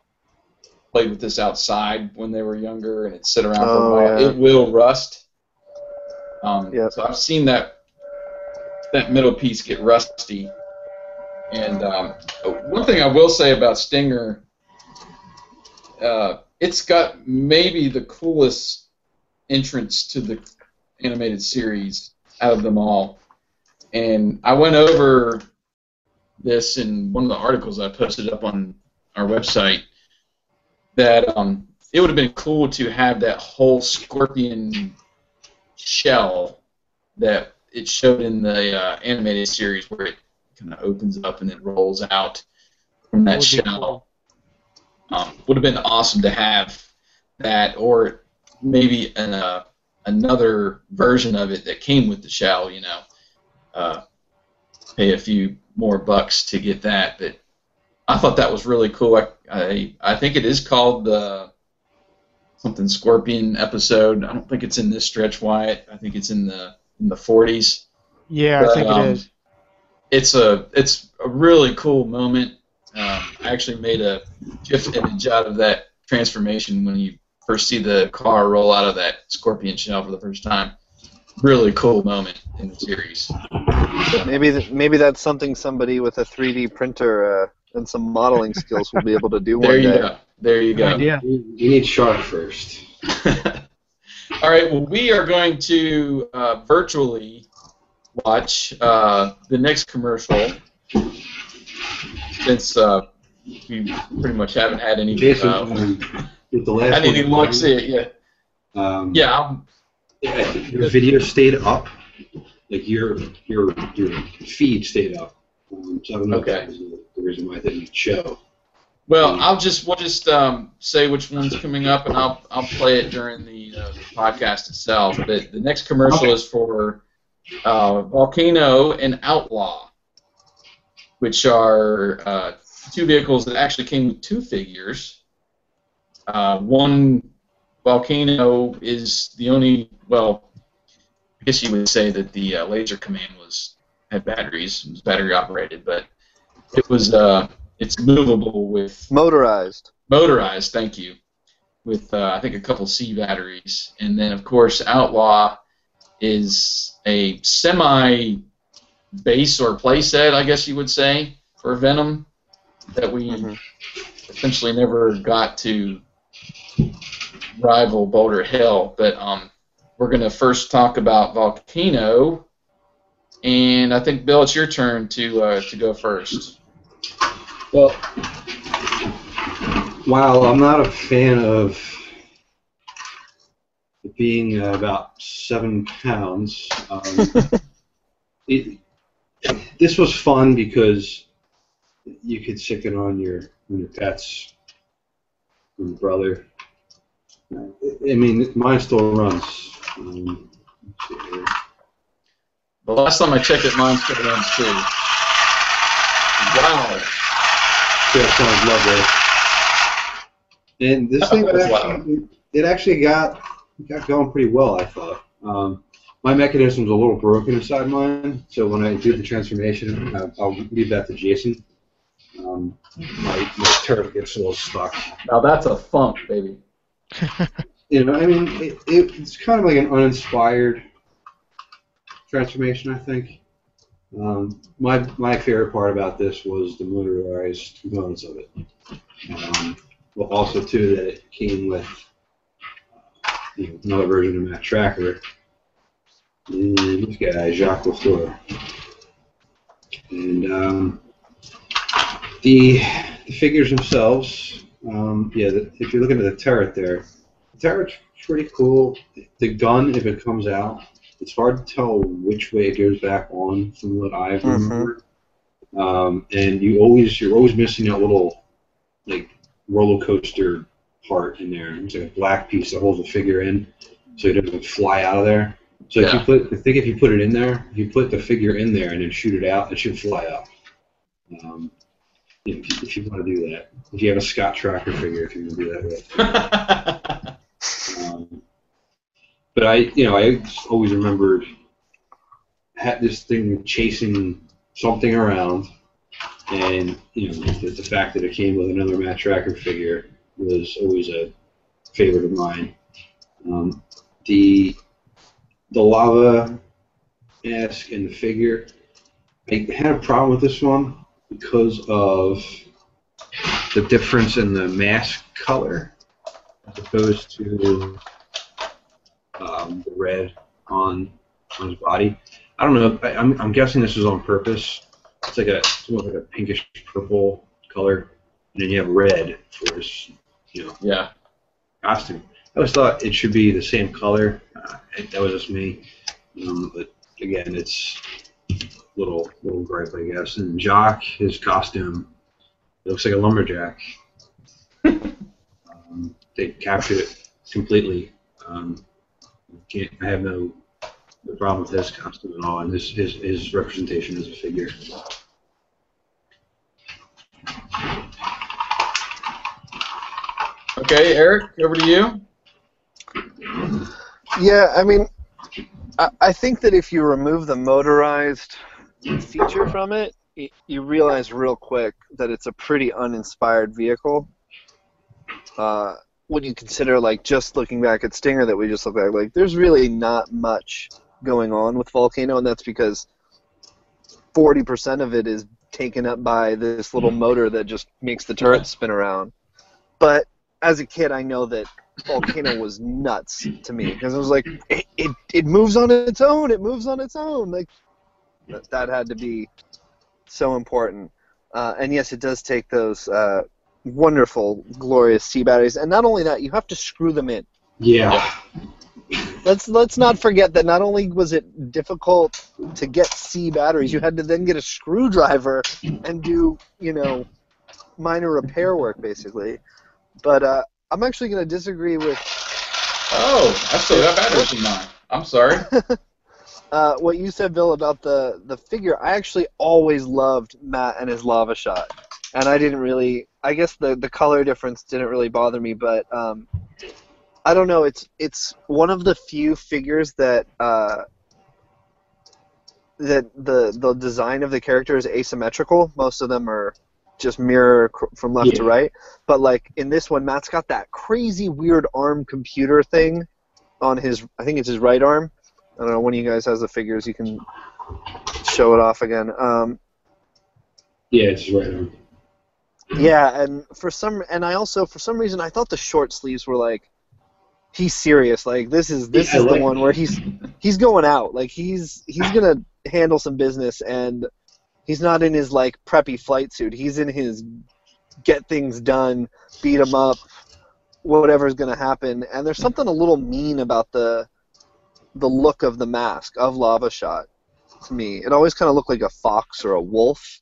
played with this outside when they were younger and it's sit around for a Oh, while, yeah. it will rust. Um, Yep. So I've seen that that middle piece get rusty. And um, one thing I will say about Stinger, uh, it's got maybe the coolest entrance to the animated series out of them all. And I went over this in one of the articles I posted up on our website that um, it would have been cool to have that whole scorpion shell that it showed in the uh, animated series where it kind of opens up and it rolls out from that shell. Um, would have been awesome to have that, or maybe an, uh, another version of it that came with the shell. You know, uh, pay a few more bucks to get that. But I thought that was really cool. I I, I think it is called the something Scorpion episode. I don't think it's in this stretch, Wyatt. I think it's in the in the 40s. Yeah, I think um, it is. It's a it's a really cool moment. Um, I actually made a GIF image out of that transformation when you first see the car roll out of that scorpion shell for the first time. Really cool moment in the series. Maybe th- maybe that's something somebody with a 3D printer uh, and some modeling skills will be able to do one There you day. go. There you go. idea. You you need Shark first. All right. Well, we are going to uh, virtually watch uh, the next commercial since uh, we pretty much haven't had any. Jason, um, the last I didn't even one, look see it yet. Um, Yeah, I'm, I think your video stayed up, like your your your feed stayed up. Um, so I don't know Okay. if that was the reason why it didn't show. Well, I'll just we'll just um, say which one's coming up, and I'll I'll play it during the, uh, podcast itself. But the next commercial is for uh, Volcano and Outlaw, which are uh, two vehicles that actually came with two figures. Uh, one Volcano is the only well, I guess you would say that the uh, Laser Command was had batteries, it was battery operated, but it was uh, it's movable with Motorized. motorized. Thank you. With uh, I think a couple C batteries, and then of course Outlaw is a semi base or playset, I guess you would say, for Venom that we Mhm. essentially never got to rival Boulder Hill. But um, we're gonna first talk about Volcano, and I think Bill, it's your turn to uh, to go first. Well, while I'm not a fan of it being uh, about seven pounds, um, it, this was fun because you could stick it on your on your pets, your brother. I mean, mine still runs. Um, let's see here. The last time I checked it, mine still runs too. Wow. Yeah, sounds lovely. And this thing That's actually, it actually got got going pretty well, I thought. Um, my mechanism's a little broken inside mine, so when I do the transformation, uh, I'll leave that to Jason. Um, my, my turret gets a little stuck. Now that's a funk, baby. You know, I mean, it, it, it's kind of like an uninspired transformation, I think. Um, my my favorite part about this was the motorized components of it. Um, well, also too that it came with uh, you know, another version of Matt Trakker. And this guy, Jacques Lafleur. And um, the, the figures themselves, um, yeah, the, if you're looking at the turret there, the turret's pretty cool. The gun, if it comes out, it's hard to tell which way it goes back on from what I've Mhm. remembered. Um, and you always you're always missing that little like roller coaster part in there. It's like a black piece that holds the figure in, so it doesn't fly out of there. So if you put, I think if you put it in there, if you put the figure in there and then shoot it out, it should fly out. Um, if, you- if you want to do that, if you have a Scott Trakker figure, if you want to do that with. Um, but I, you know, I always remembered had this thing chasing something around, and you know, the, the fact that it came with another Matt Trakker figure was always a favorite of mine. Um, the the lava mask and the figure, I had a problem with this one because of the difference in the mask color as opposed to um, the red on on his body. I don't know. I, I'm, I'm guessing this is on purpose. It's like a it's like a pinkish purple color, and then you have red for his you know yeah. costume. I always thought it should be the same color. Uh, that was just me. Um, but again, it's little little gripe, I guess. And Jock, his costume, it looks like a lumberjack. um, they captured it completely. Um, can't, I have no, no problem with his costume at all, and his, his, his representation as a figure. Okay, Eric, over to you. Yeah, I mean, I, I think that if you remove the motorized feature from it, y- you realize real quick that it's a pretty uninspired vehicle. Uh, when you consider, like, just looking back at Stinger that we just looked at, like, there's really not much going on with Volcano, and that's because 40% of it is taken up by this little motor that just makes the turret spin around. But as a kid, I know that Volcano was nuts to me because it was like it, it, it moves on its own. It moves on its own. Like that, that had to be so important. Uh, and yes, it does take those uh, wonderful, glorious C batteries. And not only that, you have to screw them in. Yeah. Let's let's not forget that not only was it difficult to get C batteries, you had to then get a screwdriver and do you know minor repair work basically. But uh, I'm actually going to disagree with Oh, I still got batteries in mine. I'm sorry. uh, what you said, Bill, about the the figure. I actually always loved Matt and his lava shot, and I didn't really. I guess the the color difference didn't really bother me, but um, I don't know. It's it's one of the few figures that uh, that the the design of the character is asymmetrical. Most of them are just mirror cr- from left to right, but like in this one, Matt's got that crazy weird arm computer thing on his. I think it's his right arm. I don't know. One of you guys has the figures. You can show it off again. Um, Yeah, it's right on. yeah, and for some, and I also for some reason I thought the short sleeves were like, he's serious. Like this is this Yeah, is the one that. where he's he's going out. Like he's he's gonna handle some business, and he's not in his like preppy flight suit. He's in his get things done, beat him up, whatever's going to happen. And there's something a little mean about the the look of the mask of Lava Shot to me. It always kind of looked like a fox or a wolf.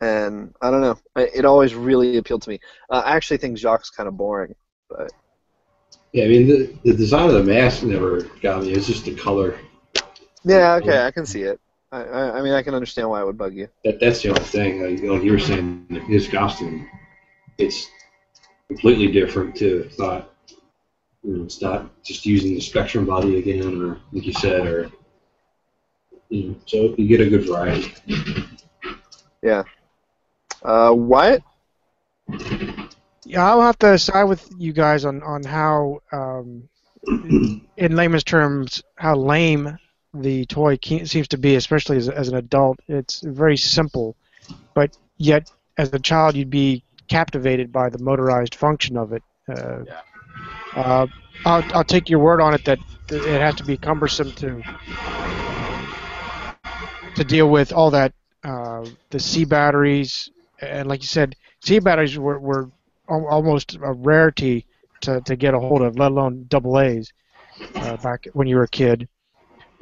And I don't know. It always really appealed to me. Uh, I actually think Jacques kind of boring. but Yeah, I mean the, the design of the mask never got me. It's just the color. Yeah, okay, I can see it. I, I, I mean, I can understand why it would bug you. That that's the only thing. Like, like you were saying, his costume, it's completely different too. It's not, you know, it's not just using the Spectrum body again, or like you said, or you know, so you get a good variety. Yeah. Uh, Wyatt? Yeah, I'll have to side with you guys on on how, um, in layman's terms, how lame the toy ke- seems to be, especially as, as an adult. It's very simple, but yet as a child you'd be captivated by the motorized function of it. Uh, Yeah. Uh, I'll, I'll take your word on it that it has to be cumbersome to to deal with all that uh, the C batteries and like you said, C batteries were, were almost a rarity to, to get a hold of, let alone double A's uh, back when you were a kid.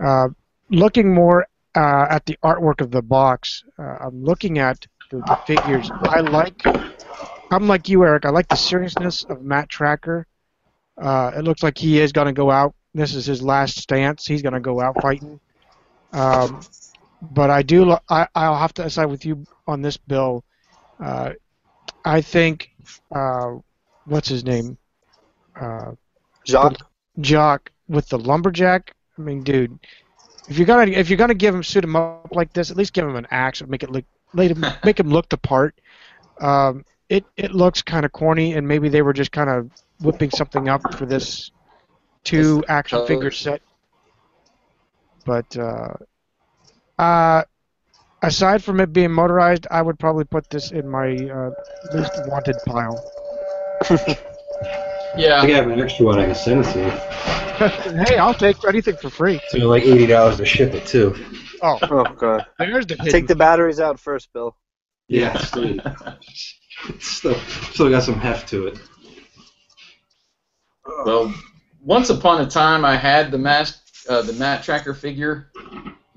Uh, looking more uh, at the artwork of the box, uh, I'm looking at the, the figures. I like, I'm like you, Eric. I like the seriousness of Matt Trakker. Uh, it looks like he is going to go out. This is his last stance. He's going to go out fighting. Um, but I do. lo- I, I'll have to side with you on this, Bill. Uh, I think, uh, what's his name? Uh, Jacques? Jock with the lumberjack. I mean, dude, if you're gonna if you're gonna give him suit him up like this, at least give him an axe and make it look make him make him look the part. Um, it it looks kind of corny, and maybe they were just kind of whipping something up for this two action figure set. But uh, uh, aside from it being motorized, I would probably put this in my uh, least wanted pile. Yeah. I have an extra one I can send it to you. hey, I'll take anything for free. So like eighty dollars to ship it too. Oh, Oh, God. there's the Take the batteries out first, Bill. Yeah, still, still, still got some heft to it. Well, once upon a time, I had the mask, uh, the Matt Trakker figure.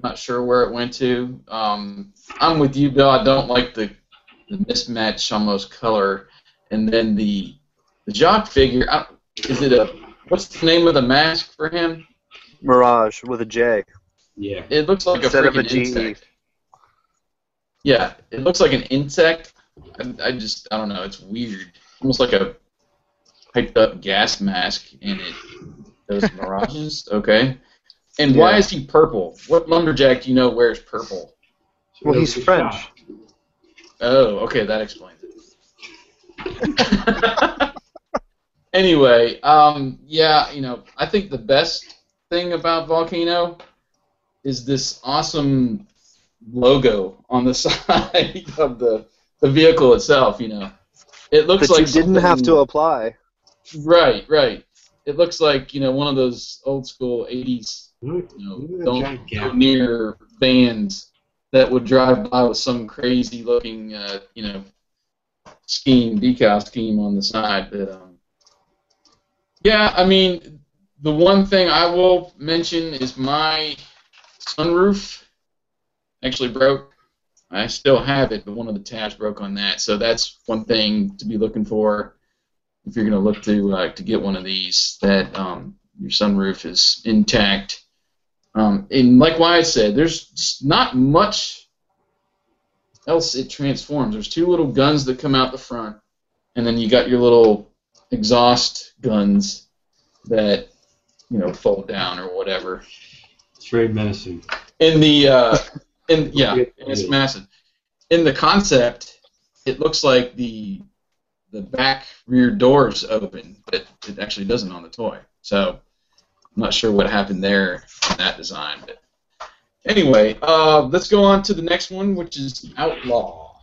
Not sure where it went to. Um, I'm with you, Bill. I don't like the, the mismatch almost color, and then the the Jock figure. I, is it a what's the name of the mask for him? Mirage with a J. Yeah. It looks like Instead a of a insect. Yeah, it looks like an insect. I, I just I don't know. It's weird. Almost like a hyped up gas mask, and it those mirages. Okay. And why is he purple? What lumberjack do you know wears purple? Well, he's French. Oh, okay, that explains it. anyway, um, yeah, you know, I think the best thing about Volcano is this awesome logo on the side of the the vehicle itself. You know, it looks That like you didn't have to apply. Right, right. It looks like you know one of those old school '80s you know, don't go near vans that would drive by with some crazy looking, uh, you know, scheme, decal scheme on the side. But um, yeah, I mean, the one thing I will mention is my sunroof actually broke. I still have it, but one of the tabs broke on that. So that's one thing to be looking for if you're going to look to uh, to get one of these. That um, your sunroof is intact. Um, and like Wyatt said, there's just not much else it transforms. There's two little guns that come out the front, and then you got your little exhaust guns that you know fold down or whatever. It's very menacing. In the uh, in yeah, Yeah. it's massive. In the concept, it looks like the the back rear doors open, but it actually doesn't on the toy. So I'm not sure what happened there in that design. But anyway, uh, let's go on to the next one, which is Outlaw.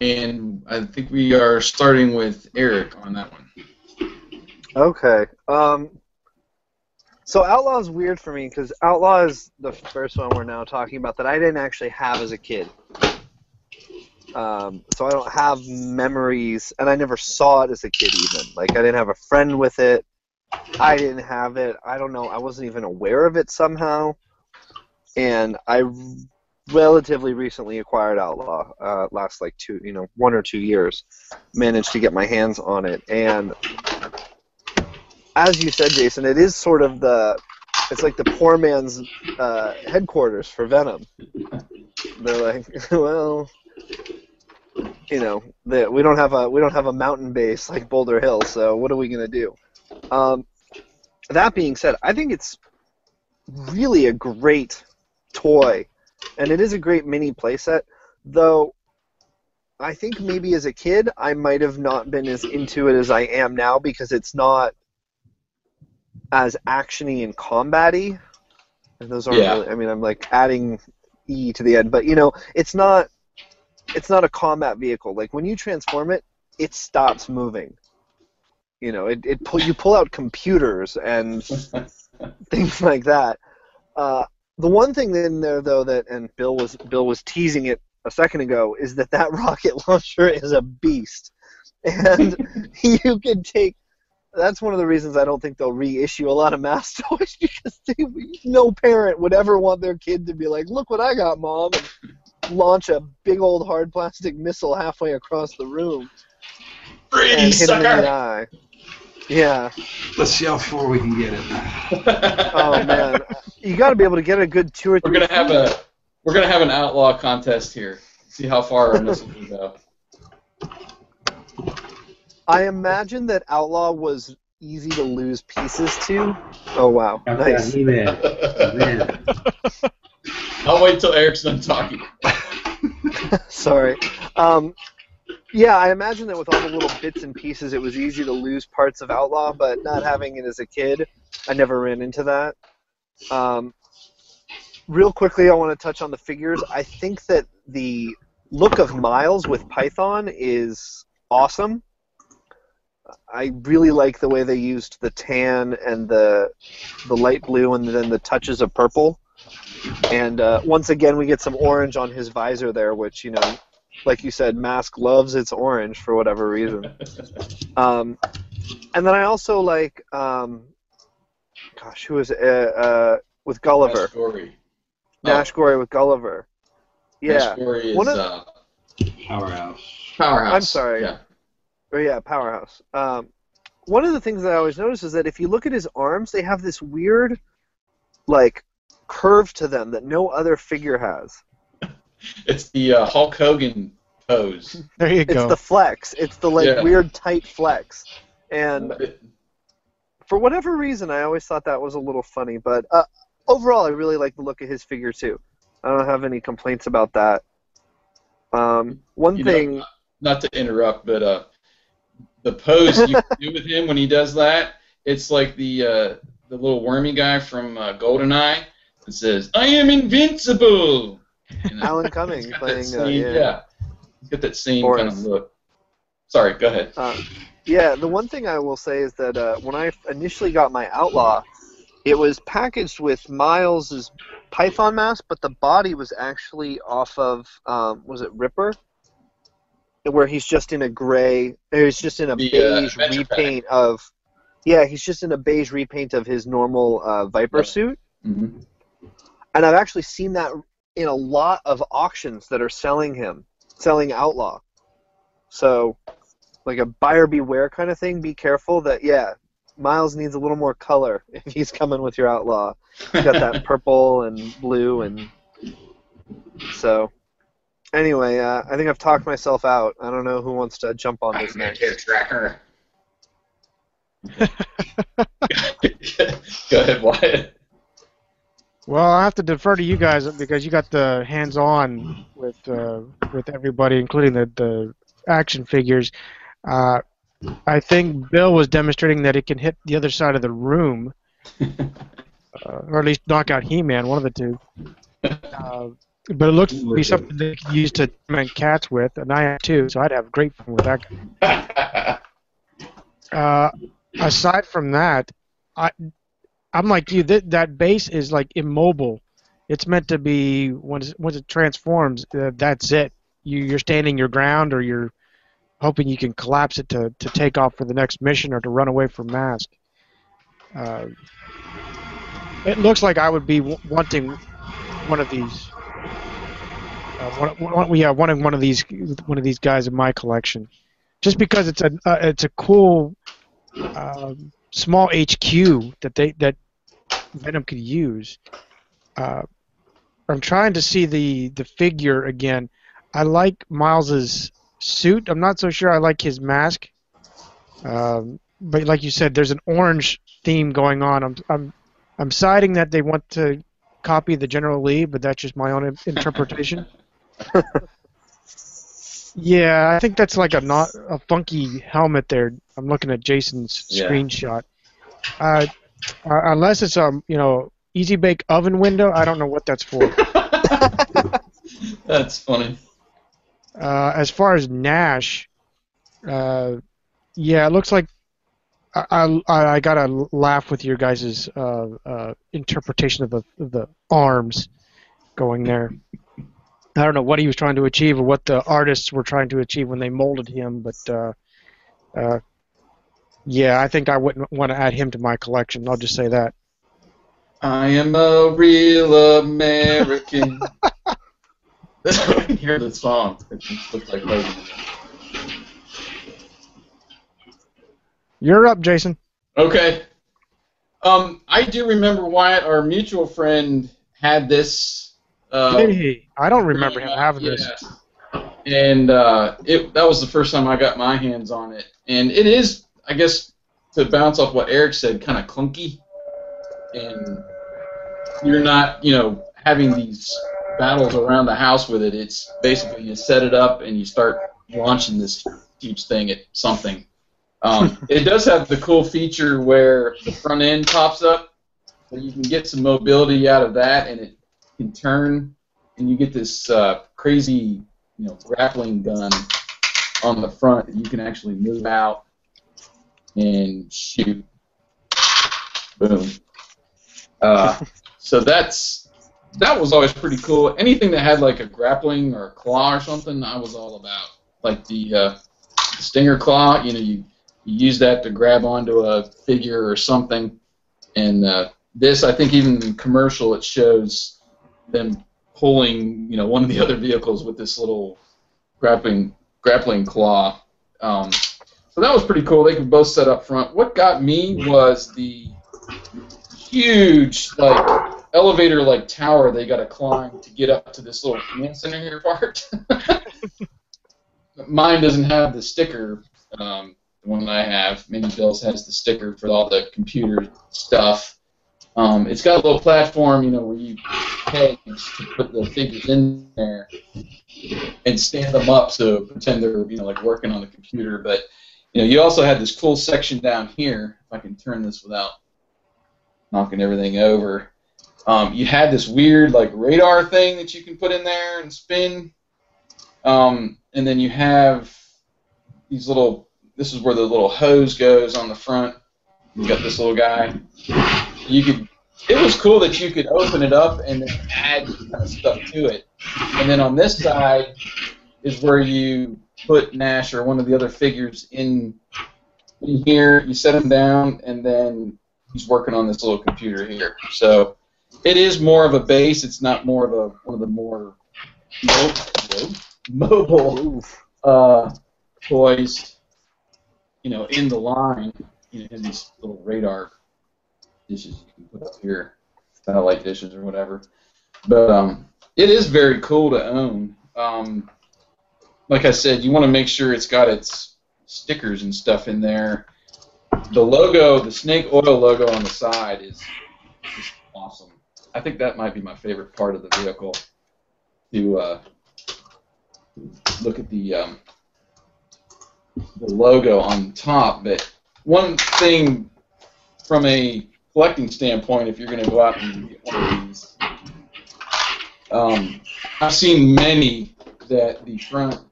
And I think we are starting with Eric on that one. Okay. Um, so Outlaw is weird for me because Outlaw is the first one we're now talking about that I didn't actually have as a kid. Um, so I don't have memories, and I never saw it as a kid even. Like I didn't have a friend with it. I didn't have it. I don't know. I wasn't even aware of it somehow. And I relatively recently acquired Outlaw, uh, last like two, you know, one or two years. Managed to get my hands on it, and as you said, Jason, it is sort of the, it's like the poor man's uh, headquarters for Venom. They're like, well, you know, they, we don't have a we don't have a mountain base like Boulder Hill, so what are we gonna do? Um, that being said, I think it's really a great toy, and it is a great mini playset. Though, I think maybe as a kid I might have not been as into it as I am now because it's not as actiony and combat-y. And those aren't Yeah. really, I mean, I'm like adding E to the end, but you know, it's not it's not a combat vehicle. Like when you transform it, it stops moving. You know, it, it pull, you pull out computers and things like that. Uh, the one thing in there though that and Bill was Bill was teasing it a second ago is that that rocket launcher is a beast, and you can take. That's one of the reasons I don't think they'll reissue a lot of Mask toys because they, no parent would ever want their kid to be like, "Look what I got, mom," and launch a big old hard plastic missile halfway across the room Free and hit him in the sucker! eye. Yeah. Let's see how far we can get it. Oh man, you got to be able to get a good two or We're gonna have a we're gonna have an outlaw contest here. See how far our missile can go. I imagine that Outlaw was easy to lose pieces to. Oh wow, nice. He-Man. Man. I'll wait till Eric's done talking. Sorry. Um, yeah, I imagine that with all the little bits and pieces, it was easy to lose parts of Outlaw, but not having it as a kid, I never ran into that. Um, real quickly, I want to touch on the figures. I think that the look of Miles with Python is awesome. I really like the way they used the tan and the the light blue and then the touches of purple. And uh, once again, we get some orange on his visor there, which you know, like you said, Mask loves its orange for whatever reason. Um, and then I also like, um, gosh, who is it? Uh, uh, with Gulliver, Nash Gorey. Nash Gorey with Gulliver. Yeah, Nash Gorey is One of- uh, Powerhouse. powerhouse. I'm sorry. Yeah. or yeah, Powerhouse. Um, one of the things that I always notice is that if you look at his arms, they have this weird, like, curve to them that no other figure has. It's the uh, Hulk Hogan pose. There you go. It's the flex. It's the like Yeah. weird tight flex. And for whatever reason, I always thought that was a little funny. But uh, overall, I really like the look of his figure too. I don't have any complaints about that. Um, one You know, thing, not to interrupt, but uh, the pose you do with him when he does that, it's like the uh, the little wormy guy from uh, GoldenEye says, "I am invincible." You know, Alan Cumming playing, uh, yeah. he's got that same kind of look. Sorry, go ahead. Uh, yeah, the one thing I will say is that uh, when I initially got my Outlaw, it was packaged with Miles's Python mask, but the body was actually off of um, was it Ripper, where he's just in a gray. He's just in a The, uh, beige Pack. repaint of. Yeah, he's just in a beige repaint of his normal uh, Viper suit, hmm and I've actually seen that in a lot of auctions that are selling him, selling Outlaw. So, like a buyer beware kind of thing. Be careful that yeah, Miles needs a little more color if he's coming with your Outlaw. He's got that purple and blue and so. Anyway, uh, I think I've talked myself out. I don't know who wants to jump on this next. tracker. go ahead, Wyatt. Well, I have to defer to you guys because you got the hands-on with uh, with everybody, including the, the action figures. Uh, I think Bill was demonstrating that it can hit the other side of the room, uh, or at least knock out He-Man, one of the two. Uh, but it looks to be something they could use to torment cats with, and I have too, so I'd have great fun with that. guy. Uh, aside from that, I I'm like you. That that base is like immobile. It's meant to be once once it transforms. Uh, that's it. you, you're standing your ground or you're hoping you can collapse it to, to take off for the next mission or to run away from Mask. Uh, it looks like I would be w- wanting one of these. Uh, one, one, yeah, one of one of these one of these guys in my collection, just because it's a uh, it's a cool um, small HQ that they that Venom could use. Uh, I'm trying to see the the figure again. I like Miles's suit. I'm not so sure I like his mask. Um, but like you said, there's an orange theme going on. I'm I'm I'm siding that they want to copy the General Lee, but that's just my own interpretation. yeah, I think that's like a not a funky helmet there. I'm looking at Jason's Yeah. screenshot. Uh, uh, unless it's a you know easy bake oven window, I don't know what that's for. That's funny. Uh, as far as Nash, uh, yeah, it looks like I, I, I gotta laugh with your guys' uh, uh, interpretation of the, of the arms going there. I don't know what he was trying to achieve or what the artists were trying to achieve when they molded him, but uh, uh, yeah, I think I wouldn't want to add him to my collection. I'll just say that. I am a real American. I can hear the song. It just looks like. You're up, Jason. Okay. Um, I do remember Wyatt, our mutual friend, had this. Uh, Hey, I don't remember him having this. And uh, it that was the first time I got my hands on it, and it is, I guess, to bounce off what Eric said, kind of clunky, and you're not, you know, having these battles around the house with it. It's basically you set it up and you start launching this huge thing at something. Um, it does have the cool feature where the front end pops up, so you can get some mobility out of that, and it can turn, and you get this uh, crazy, you know, grappling gun on the front that you can actually move out and shoot. Boom. Uh, so that's that was always pretty cool. Anything that had like a grappling or a claw or something, I was all about. Like the uh, stinger claw, you know, you, you use that to grab onto a figure or something. And uh, this, I think, even in commercial, it shows them pulling, you know, one of the other vehicles with this little grappling grappling claw. Um, so that was pretty cool. They could both set up front. What got me was the huge, like elevator like tower they got to climb to get up to this little command center here part. Mine doesn't have the sticker. Um, the one that I have, maybe Bill's has the sticker for all the computer stuff. Um, it's got a little platform, you know, where you peg to put the figures in there and stand them up so pretend they're, you know, like working on the computer. But you know, you also had this cool section down here. If I can turn this without knocking everything over. Um, you had this weird like radar thing that you can put in there and spin, um, and then you have these little. This is where the little hose goes on the front. You got this little guy. You could. It was cool that you could open it up and add kind of stuff to it. And then on this side is where you put Nash or one of the other figures in in here. You set him down, and then he's working on this little computer here. So it is more of a base. It's not more of a one of the more mobile, mobile uh, toys. You know, in the line, you know, in these little radar dishes you can put up here, satellite dishes or whatever. But um, it is very cool to own. Um, like I said, you want to make sure it's got its stickers and stuff in there. The logo, the snake oil logo on the side is just awesome. I think that might be my favorite part of the vehicle. To uh, look at the um, the logo on top, but one thing from a collecting standpoint, if you're going to go out and get one of these, um, I've seen many that the front.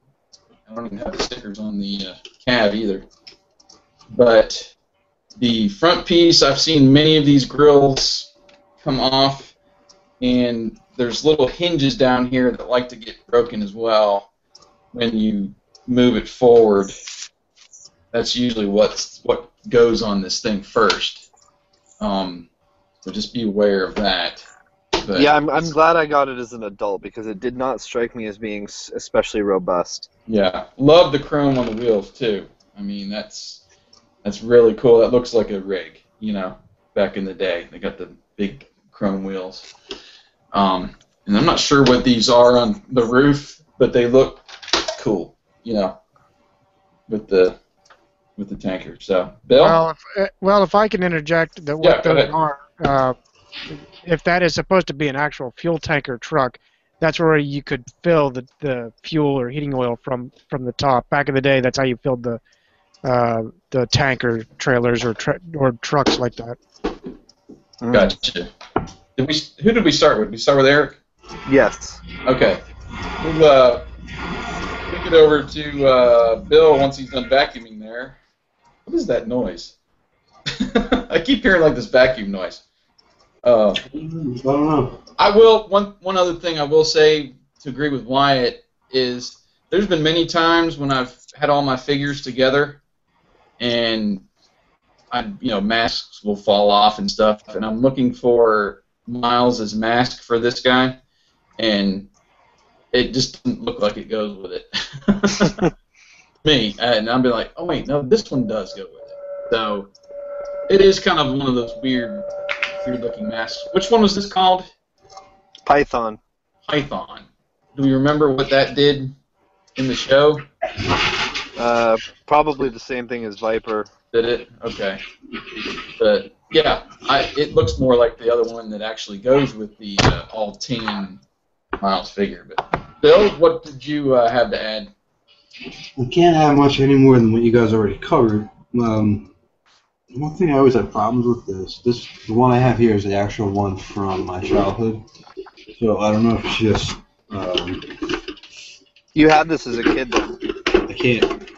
I don't even have the stickers on the uh, cab either, but the front piece, I've seen many of these grills come off, and there's little hinges down here that like to get broken as well. when you move it forward, that's usually what's what goes on this thing first. Um, so just be aware of that. But Yeah, I'm, I'm glad I got it as an adult because it did not strike me as being especially robust. Yeah, love the chrome on the wheels too. I mean, that's that's really cool. That looks like a rig, you know, back in the day. They got the big chrome wheels. Um, and I'm not sure what these are on the roof, but they look cool, you know, with the with the tanker. So, Bill, Well, if, uh, well, if I can interject, that what go those are, uh, if that is supposed to be an actual fuel tanker truck, that's where you could fill the, the fuel or heating oil from from the top. Back in the day, that's how you filled the uh, the tanker trailers or tra- or trucks like that. gotcha. Did we? Who did we start with? We start with Eric. Yes. Okay. We'll uh, kick it over to uh, Bill once he's done vacuuming there. What is that noise? I keep hearing like this vacuum noise. Uh, I don't know. I will one one other thing I will say to agree with Wyatt is there's been many times when I've had all my figures together and I you know masks will fall off and stuff and I'm looking for Miles' mask for this guy and it just doesn't look like it goes with it. Me and I'm be like, oh wait, no, this one does go with it. So it is kind of one of those weird, weird looking masks. Which one was this called? Python. Python. Do we remember what that did in the show? Uh, probably the same thing as Viper. Did it? Okay. But yeah, I, it looks more like the other one that actually goes with the uh, all tin Miles figure. But Bill, what did you uh, have to add? I can't have much any more than what you guys already covered. Um, one thing I always have problems with this, this the one I have here is the actual one from my childhood. So I don't know if it's just um, You had this as a kid, then. I can't,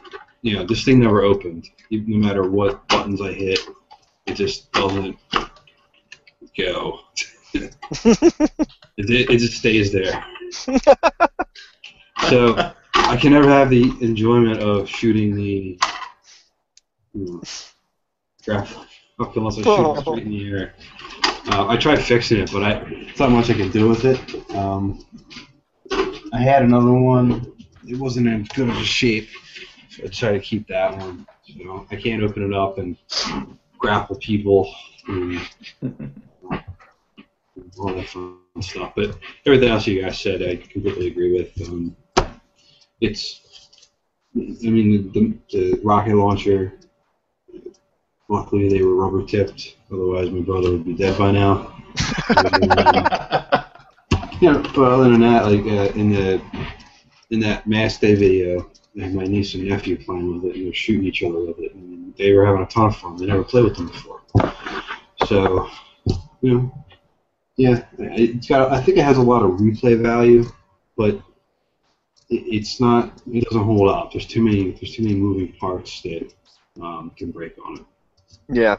you know, this thing never opened. No matter what buttons I hit, it just doesn't go. it, it just stays there. So I can never have the enjoyment of shooting the hmm, unless I shoot it straight in the air. Uh, I tried fixing it, but I it's not much I can do with it. Um, I had another one. It wasn't in as good of a shape, so I tried to keep that one. You know, I can't open it up and grapple people and all that fun stuff. But everything else you guys said, I completely agree with. Um, it's, I mean, the, the rocket launcher. Luckily, they were rubber tipped. Otherwise, my brother would be dead by now. Yeah, but other than that, like uh, in the in that Mass Day video, I had my niece and nephew playing with it, and they're shooting each other with it, and they were having a ton of fun. They never played with them before, so you know, yeah, it's got. I think it has a lot of replay value, but it, it's not. It doesn't hold up. There's too many. There's too many moving parts that um, can break on it. Yeah.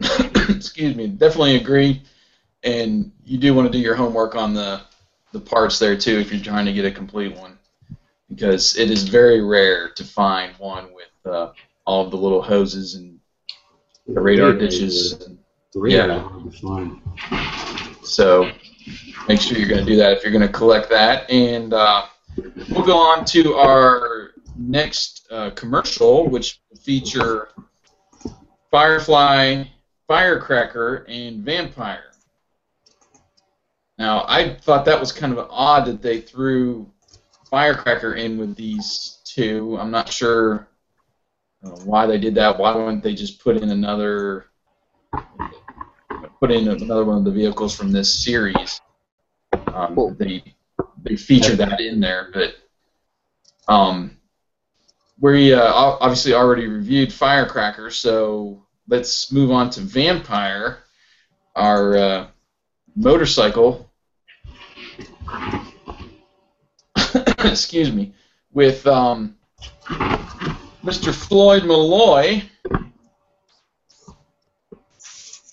Excuse me. Definitely agree. And you do want to do your homework on the the parts there too if you're trying to get a complete one, because it is very rare to find one with uh, all of the little hoses and the radar ditches. The radar Yeah. is hard to find. So make sure you're going to do that if you're going to collect that. And uh, we'll go on to our next uh, commercial, which will feature Firefly, Firecracker, and Vampire. Now, I thought that was kind of odd that they threw Firecracker in with these two. I'm not sure uh, why they did that. Why wouldn't they just put in another put in another one of the vehicles from this series? Um, Well- they they feature that in there, but um, we uh, obviously already reviewed Firecracker, so let's move on to Vampire, our uh, motorcycle. Excuse me, with um, Mr. Floyd Malloy.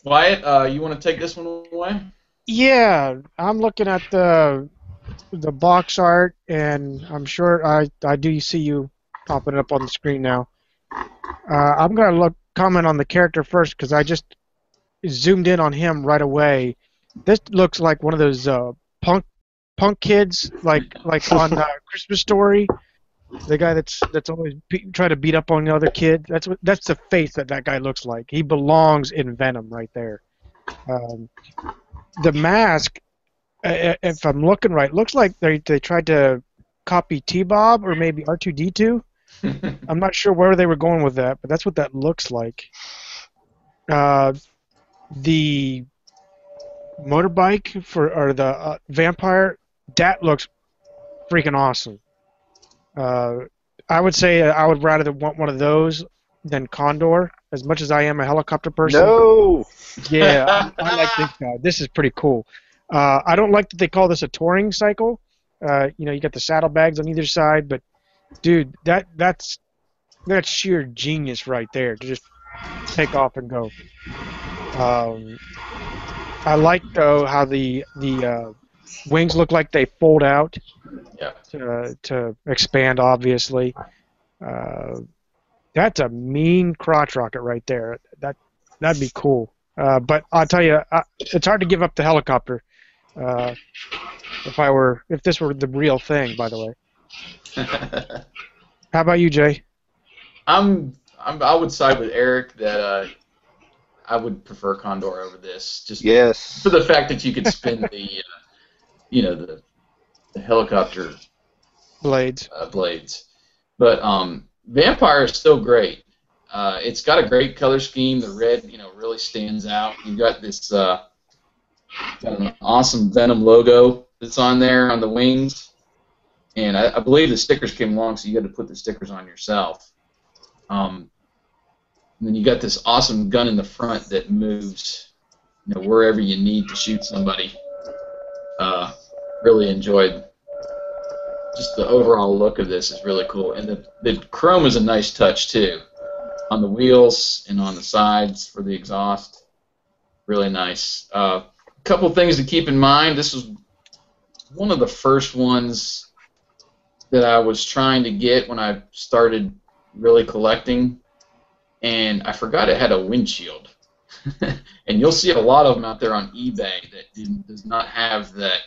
Wyatt, uh, you want to take this one away? Yeah, I'm looking at the the box art, and I'm sure I I do see you popping up on the screen now. Uh, I'm gonna look comment on the character first because I just zoomed in on him right away. This looks like one of those uh, punk punk kids, like like on uh, Christmas Story. The guy that's that's always be, trying to beat up on the other kid. That's what that's the face that that guy looks like. He belongs in Venom right there. Um, the mask, uh, if I'm looking right, looks like they they tried to copy T Bob or maybe R2D2. I'm not sure where they were going with that, but that's what that looks like. Uh, the motorbike for or the uh, vampire that looks freaking awesome. Uh, I would say I would rather want one of those than Condor. As much as I am a helicopter person, No. yeah, I, I like this guy. This is pretty cool. Uh, I don't like that they call this a touring cycle. Uh, you know, you got the saddlebags on either side, but dude, that that's that's sheer genius right there to just take off and go. Um, I like though how the the uh, wings look like they fold out Yeah. to to expand. Obviously, uh, that's a mean crotch rocket right there. That that'd be cool. Uh, but I'll tell you, uh, it's hard to give up the helicopter. Uh, if I were, if this were the real thing, by the way. How about you, Jay? I'm, I'm I would side with Eric that uh, I would prefer Condor over this, just Yes. for the fact that you could spin the, uh, you know, the, the helicopter Blades. uh, blades. But um, Vampire is still great. Uh, it's got a great color scheme. The red, you know, really stands out. You've got this uh, got an awesome Venom logo that's on there on the wings, and I, I believe the stickers came along, so you had to put the stickers on yourself. Um, and then you got this awesome gun in the front that moves, you know, wherever you need to shoot somebody. Uh, really enjoyed just the overall look of this is really cool, and the the chrome is a nice touch too, on the wheels and on the sides for the exhaust. Really nice. A uh, couple things to keep in mind. This was one of the first ones that I was trying to get when I started really collecting, and I forgot it had a windshield. and you'll see a lot of them out there on eBay that does not have that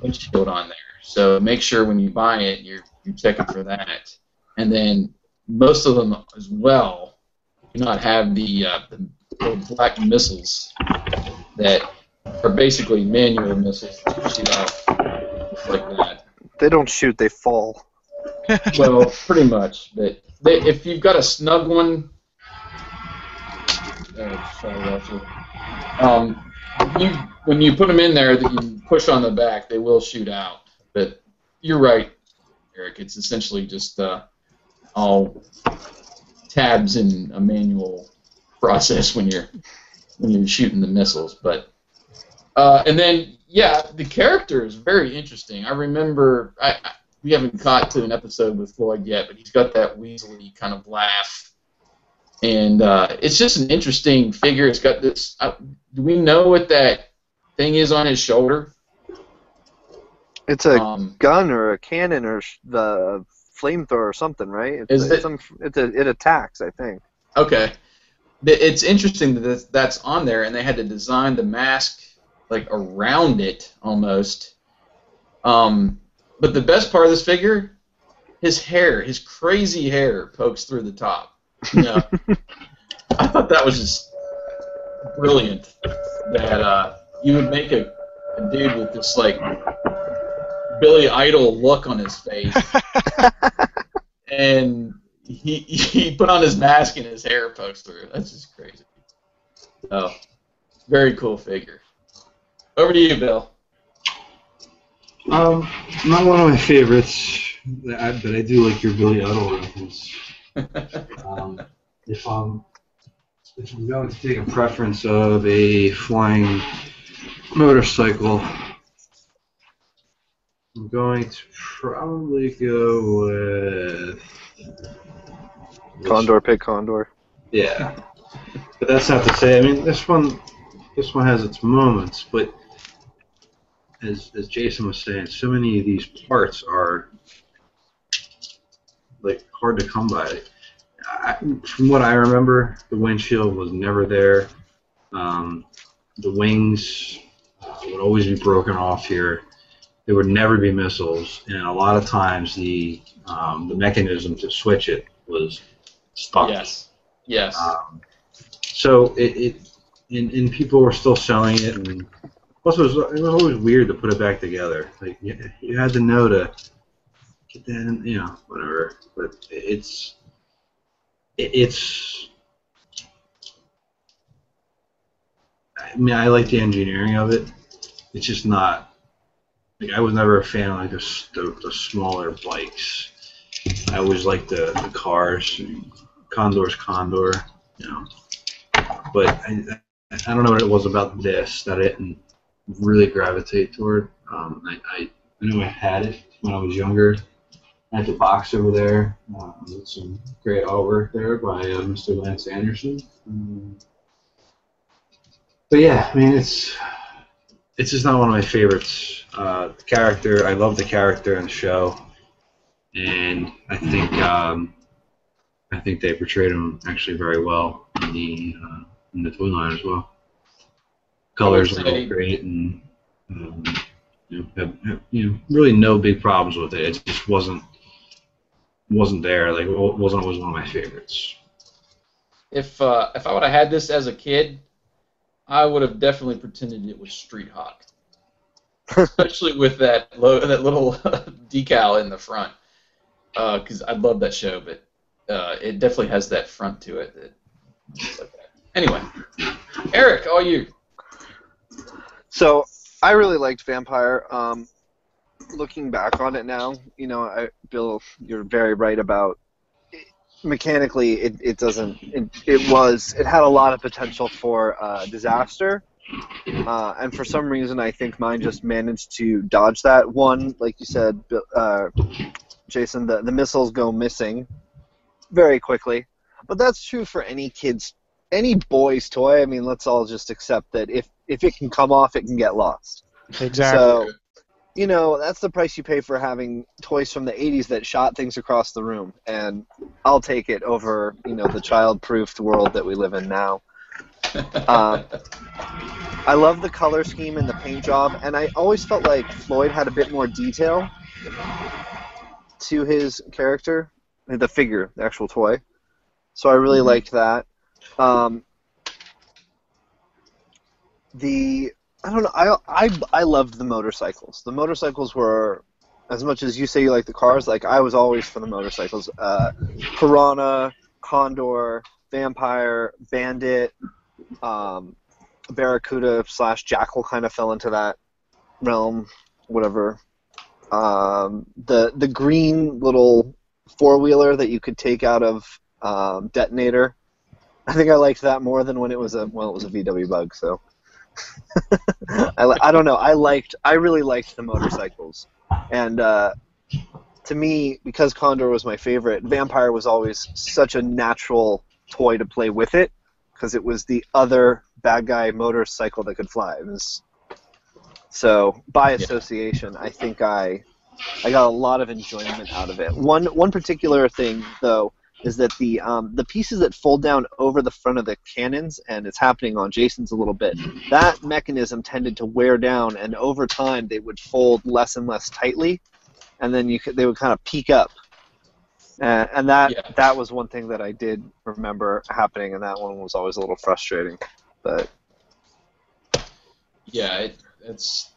windshield on there. So make sure when you buy it, you're you're checking for that. And then most of them as well do not have the, uh, the little black missiles that are basically manual missiles that off like that. They don't shoot, they fall. Well, pretty much. But they, if you've got a snug one, sorry, Um, you when you put them in there, that you push on the back, they will shoot out. But you're right, Eric. It's essentially just uh, all tabs in a manual process when you're when you're shooting the missiles. But uh, and then yeah, the character is very interesting. I remember I, I we haven't caught to an episode with Floyd yet, but he's got that weaselly kind of laugh, and uh, it's just an interesting figure. It's got this. Uh, do we know what that thing is on his shoulder? It's a Um, gun or a cannon or sh- the flamethrower or something, right? It's, Is it- Some, it's a, it attacks, I think. Okay. It's interesting that that's on there, and they had to design the mask like around it almost. Um, but the best part of this figure, his hair, his crazy hair pokes through the top. You know, I thought that was just brilliant. That uh, you would make a, a dude with this like Billy Idol look on his face and he he put on his mask and his hair pokes through. That's just crazy. Oh, very cool figure. Over to you, Bill. Um, not one of my favorites, but I, do like your Billy Idol reference. Um, if I'm if I'm going to take a preference of a flying motorcycle, I'm going to probably go with Condor, pig condor. Yeah, but that's not to say. I mean, this one, this one has its moments, but as as Jason was saying, so many of these parts are like hard to come by. I, from what I remember, the windshield was never there. Um, the wings uh, would always be broken off here. There would never be missiles, and a lot of times the um, the mechanism to switch it was stuck. Yes. Yes. Um, so it, it and, and people were still selling it, and plus it was it was always weird to put it back together. Like you, you had to know to get that, in, you know, whatever. But it's it, it's. I mean, I like the engineering of it. It's just not. Like, I was never a fan of like the, the, the smaller bikes. I always liked the, the cars. Condor's Condor, you know. But I, I don't know what it was about this that it didn't really gravitate toward. Um, I, I, know I had it when I was younger. I had the box over there with some great artwork there by uh, Mr. Lance Anderson. Um, but yeah, I mean it's it's just not one of my favorites. Uh, the character, I love the character in the show, and I think um, I think they portrayed him actually very well in the uh, in the toy line as well. Colors are all great, and um, you know, have, have, you know, really no big problems with it. It just wasn't wasn't there. Like it wasn't always one of my favorites. if uh, if I would have had this as a kid, I would have definitely pretended it was Street Hawk, especially with that lo- that little decal in the front. Because I love that show, but uh, it definitely has that front to it. That, like that. Anyway, Eric, all you. So I really liked Vampire. Um, looking back on it now, you know, I, Bill, you're very right about mechanically it, it doesn't it, it was it had a lot of potential for uh, disaster uh, and for some reason i think mine just managed to dodge that one like you said uh, jason the, the missiles go missing very quickly but that's true for any kid's any boy's toy i mean let's all just accept that if if it can come off it can get lost Exactly. so, you know, that's the price you pay for having toys from the 80s that shot things across the room. And I'll take it over, you know, the child proofed world that we live in now. Uh, I love the color scheme and the paint job, and I always felt like Floyd had a bit more detail to his character, the figure, the actual toy. So I really Mhm. liked that. Um, the I don't know. I I I loved the motorcycles. The motorcycles were as much as you say you like the cars. Like I was always for the motorcycles. Uh, Piranha, Condor, Vampire, Bandit, um, Barracuda slash Jackal kind of fell into that realm. Whatever. Um, the the green little four wheeler that you could take out of um, detonator. I think I liked that more than when it was a well, it was a VW Bug. So I, I don't know. I liked. I really liked the motorcycles, and uh, to me, because Condor was my favorite, Vampire was always such a natural toy to play with it because it was the other bad guy motorcycle that could fly. It was so by Yeah. association. I think I I got a lot of enjoyment out of it. One one particular thing though is that the um, the pieces that fold down over the front of the cannons, and it's happening on Jason's a little bit. That mechanism tended to wear down, and over time they would fold less and less tightly, and then you could, they would kind of peak up. Uh, and that Yeah. that was one thing that I did remember happening, and that one was always a little frustrating. But Yeah, it, it's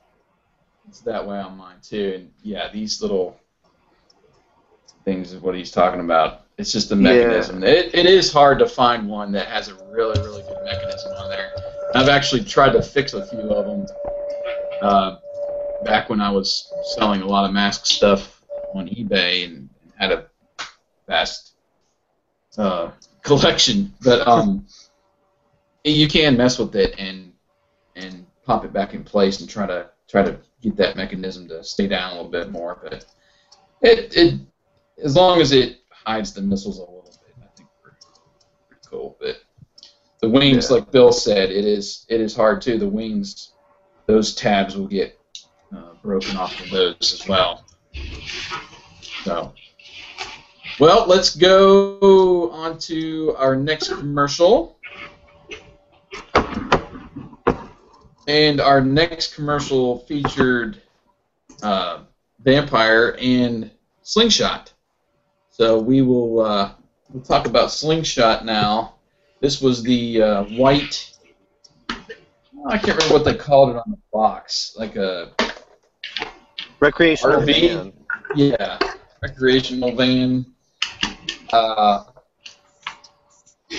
it's that way on mine too. And yeah, these little things is what he's talking about. It's just the Yeah. mechanism. It, it is hard to find one that has a really really good mechanism on there. I've actually tried to fix a few of them uh, back when I was selling a lot of mask stuff on eBay and had a vast uh, collection. But um, you can mess with it and and pop it back in place and try to try to get that mechanism to stay down a little bit more. But it it as long as it hides the missiles a little bit, I think we're pretty cool. But the wings, Yeah. like Bill said, it is it is hard too. The wings, those tabs will get uh, broken off of those as well. So, well, let's go on to our next commercial. And our next commercial featured uh, Vampire and Slingshot. So we will uh, we'll talk about Slingshot now. This was the uh, white. I can't remember what they called it on the box, like a Recreational RV? van. yeah recreational van uh,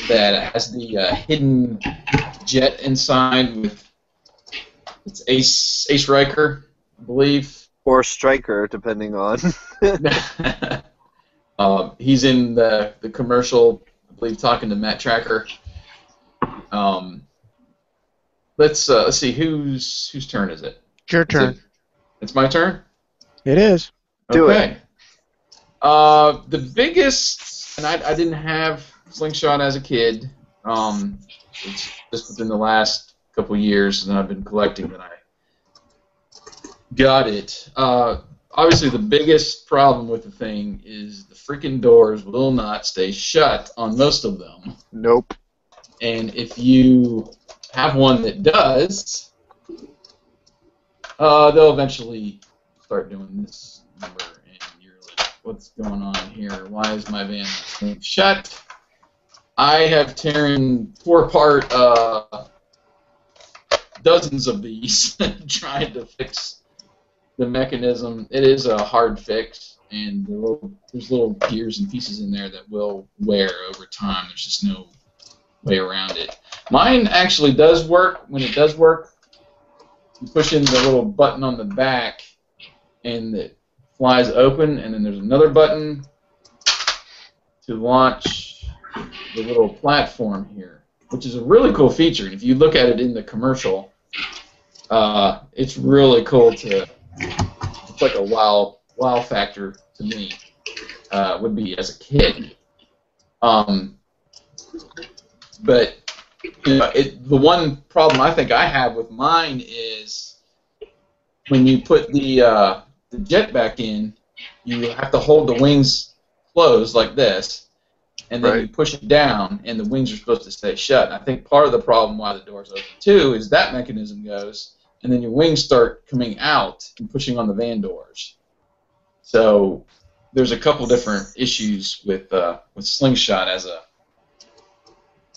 that has the uh, hidden jet inside with it's Ace Ace Riker, I believe. Or striker, depending on. um, he's in the, the commercial, I believe, talking to Matt Trakker. Um, let's uh, let's see whose whose turn is it? It's your turn. it- It's my turn. It is. Do okay. Uh, the biggest, and I, I didn't have slingshot as a kid. Um, it's just within the last couple years that I've been collecting that I got it. Uh, obviously, the biggest problem with the thing is the freaking doors will not stay shut on most of them. nope. And if you have one that does, uh, they'll eventually start doing this number. And you're like, what's going on here? Why is my van not staying shut? I have tore apart uh, dozens of these trying to fix the mechanism. It is a hard fix, and the little, there's little gears and pieces in there that will wear over time. There's just no way around it. Mine actually does work. When it does work, you push in the little button on the back, and it flies open, and then there's another button to launch the little platform here, which is a really cool feature. And if you look at it in the commercial, uh, it's really cool to. It's like a wow wow factor to me. Uh, would be as a kid. Um, but you know, it, the one problem I think I have with mine is when you put the uh, the jet back in, you have to hold the wings closed like this, and then you push it down, and the wings are supposed to stay shut. And I think part of the problem why the door's open too is that mechanism goes, and then your wings start coming out and pushing on the van doors. So there's a couple different issues with uh, with slingshot as a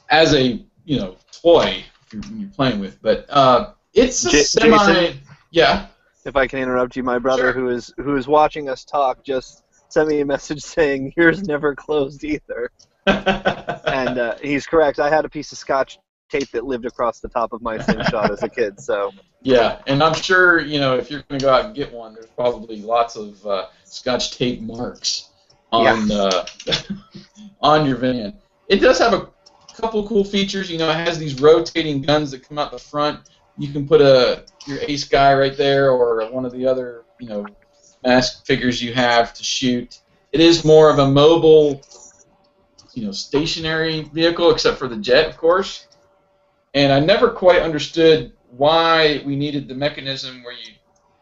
as a you know toy you're, you're playing with, but uh, it's a J- semi. Jason? Yeah. If I can interrupt you, my brother, Sure. who is who is watching us talk, just sent me a message saying yours never closed either, and uh, he's correct. I had a piece of scotch tape that lived across the top of my slingshot as a kid, so yeah, and I'm sure you know if you're going to go out and get one, there's probably lots of uh, scotch tape marks on uh, on your van. It does have a couple cool features. You know, it has these rotating guns that come out the front. You can put a your ace guy right there, or one of the other you know mask figures you have to shoot. It is more of a mobile, you know, stationary vehicle, except for the jet, of course. And I never quite understood why we needed the mechanism where you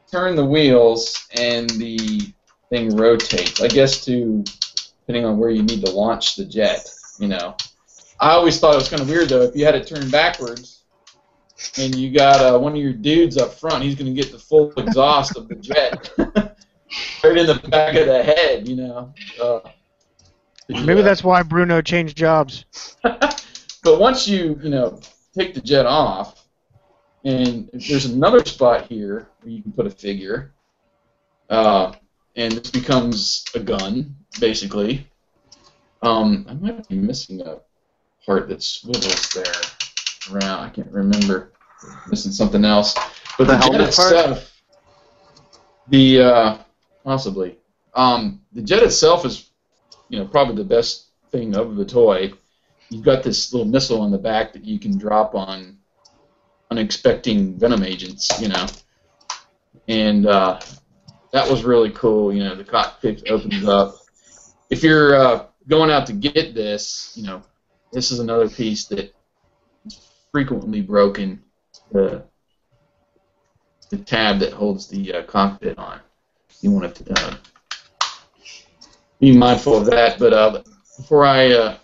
turn the wheels and the thing rotates. I guess to depending on where you need to launch the jet. You know, I always thought it was kind of weird though if you had it turned backwards and you got uh, one of your dudes up front, he's going to get the full exhaust of the jet right in the back of the head. You know. Uh, Maybe that's why Bruno changed jobs. but once you you know take the jet off, and there's another spot here where you can put a figure, uh, and this becomes a gun basically. Um, I might be missing a part that swivels there around. I can't remember. Missing something else. But The the, jet itself, the uh, possibly um, the jet itself is you know probably the best thing of the toy. You've got this little missile on the back that you can drop on unexpecting venom agents, you know, and uh, that was really cool. You know, the cockpit opens up. If you're uh, going out to get this, you know, this is another piece that is frequently broken. The the tab that holds the uh, cockpit on. You want to uh, be mindful of that. But uh, before I uh,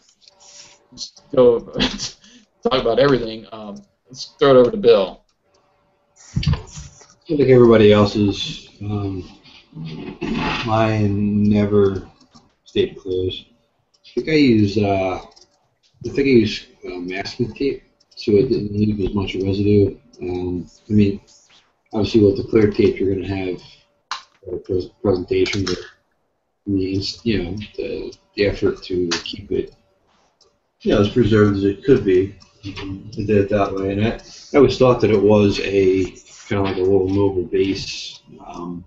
go talk about everything, um, let's throw it over to Bill. I think everybody else's. Um, mine never stayed closed. I think I use. Uh, I think I use uh, masking tape, so it didn't leave as much residue. Um, I mean, obviously with the clear tape, you're going to have a pres- presentation, but means you know the, the effort to keep it you know as preserved as it could be. I did it that way, and I, I always thought that it was a kind of like a little mobile base, um,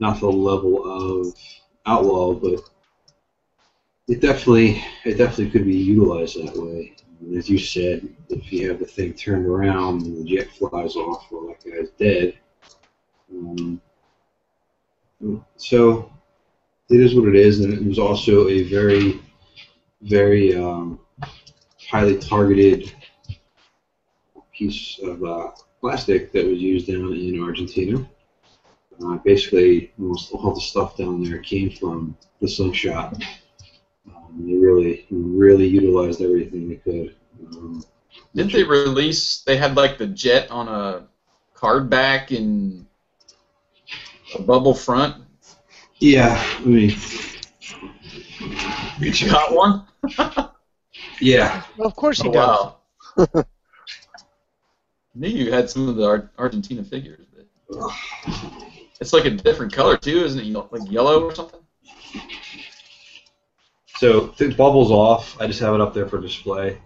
not the level of Outlaw, but it definitely it definitely could be utilized that way. And as you said, if you have the thing turned around and the jet flies off, well, that guy's dead. Um, so it is what it is, and it was also a very, very um, highly targeted piece of uh, plastic that was used down in Argentina. Uh, basically, almost all the stuff down there came from the slingshot. Um, they really, really utilized everything they could. Um, Didn't they release? They had like the jet on a card back and a bubble front. yeah, I mean, You got one? yeah, Well, of course he Oh, does. wow. knew you had some of the Ar- Argentina figures. But it's like a different color too, isn't it? Like yellow or something. So if it bubbles off, I just have it up there for display.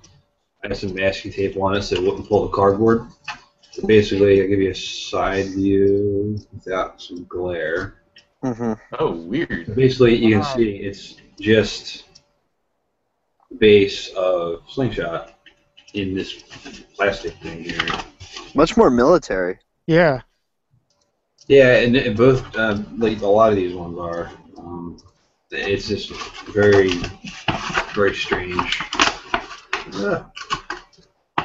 I have some masking tape on it so it wouldn't pull the cardboard. So basically, I give you a side view without some glare. hmm Oh, weird. Basically, you can Wow. see it's just the base of slingshot in this plastic thing here. Much more military. Yeah. Yeah, and, and both um, like a lot of these ones are. Um, it's just very, very strange. Yeah.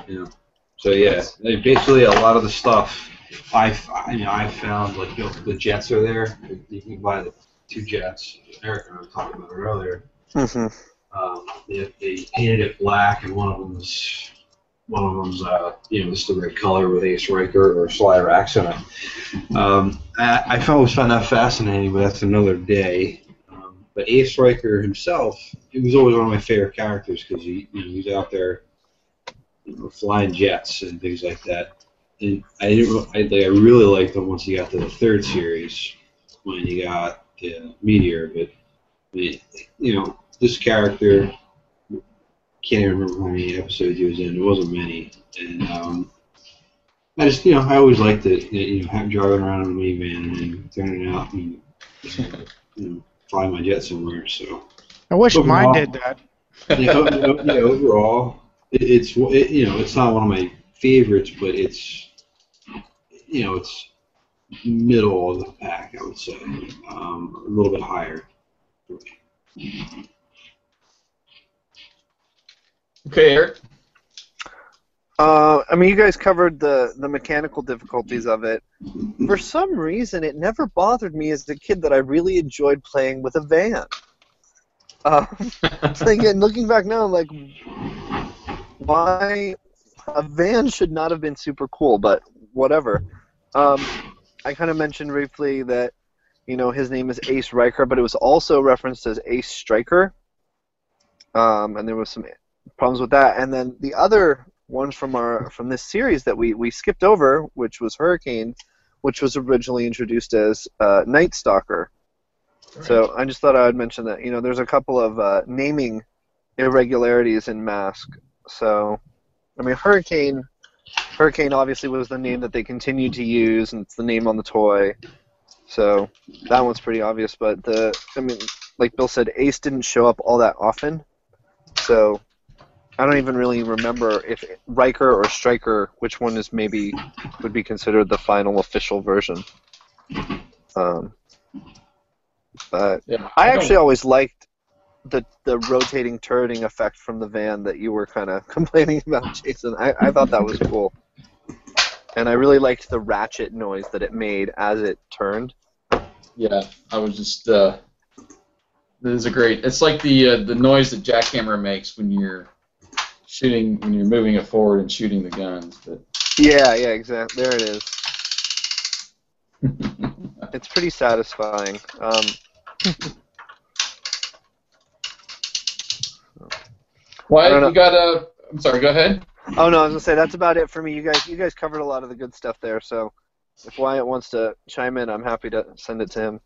You know, so yeah, like, basically a lot of the stuff I've I, you know I found like you know, the jets are there. You can buy the two jets. Eric and I were talking about earlier. hmm Um, they, they painted it black, and one of them's one of them's uh, you know just the red color with Ace Riker or Slider on. Um, I, I always found that fascinating, but that's another day. Um, but Ace Riker himself, he was always one of my favorite characters because he you know, he's out there you know, flying jets and things like that. And I didn't, I, like, I really liked him once he got to the third series when he got the Meteor, but you know, this character can't even remember how many episodes he was in. It wasn't many, and um, I just you know I always liked it. You know, have driving around in a minivan and then turning it out and you know, fly my jet somewhere. So I wish Overall- mine did that. o- yeah overall, it, it's it, you know it's not one of my favorites, but it's you know it's middle of the pack. I would say um, a little bit higher. Okay, Eric. Uh, I mean, you guys covered the the mechanical difficulties of it. For some reason, it never bothered me as a kid that I really enjoyed playing with a van. Uh, again, looking back now, I'm like, why a van should not have been super cool, but whatever. Um, I kind of mentioned briefly that you know his name is Ace Riker, but it was also referenced as Ace Striker, um, and there was some problems with that. And then the other ones from our from this series that we we skipped over, which was Hurricane, which was originally introduced as uh, Night Stalker. So I just thought I would mention that. You know, there's a couple of uh, naming irregularities in Mask. So, I mean, Hurricane, Hurricane obviously was the name that they continued to use, and it's the name on the toy. So that one's pretty obvious. But the, I mean, like Bill said, Ace didn't show up all that often. So I don't even really remember if Riker or Striker, which one is maybe would be considered the final official version. Um, but Yeah, I don't- actually always liked the the rotating turreting effect from the van that you were kind of complaining about, Jason. I, I thought that was cool. and I really liked the ratchet noise that it made as it turned. Yeah, I was just. Uh, this is a great. It's like the uh, the noise that jackhammer makes when you're shooting when you're moving it forward and shooting the guns. But Yeah, yeah, exactly. There it is. It's pretty satisfying. Um, why I don't know. you got a? I'm sorry. Go ahead. oh no, I was gonna say that's about it for me. You guys, you guys covered a lot of the good stuff there. So, if Wyatt wants to chime in, I'm happy to send it to him.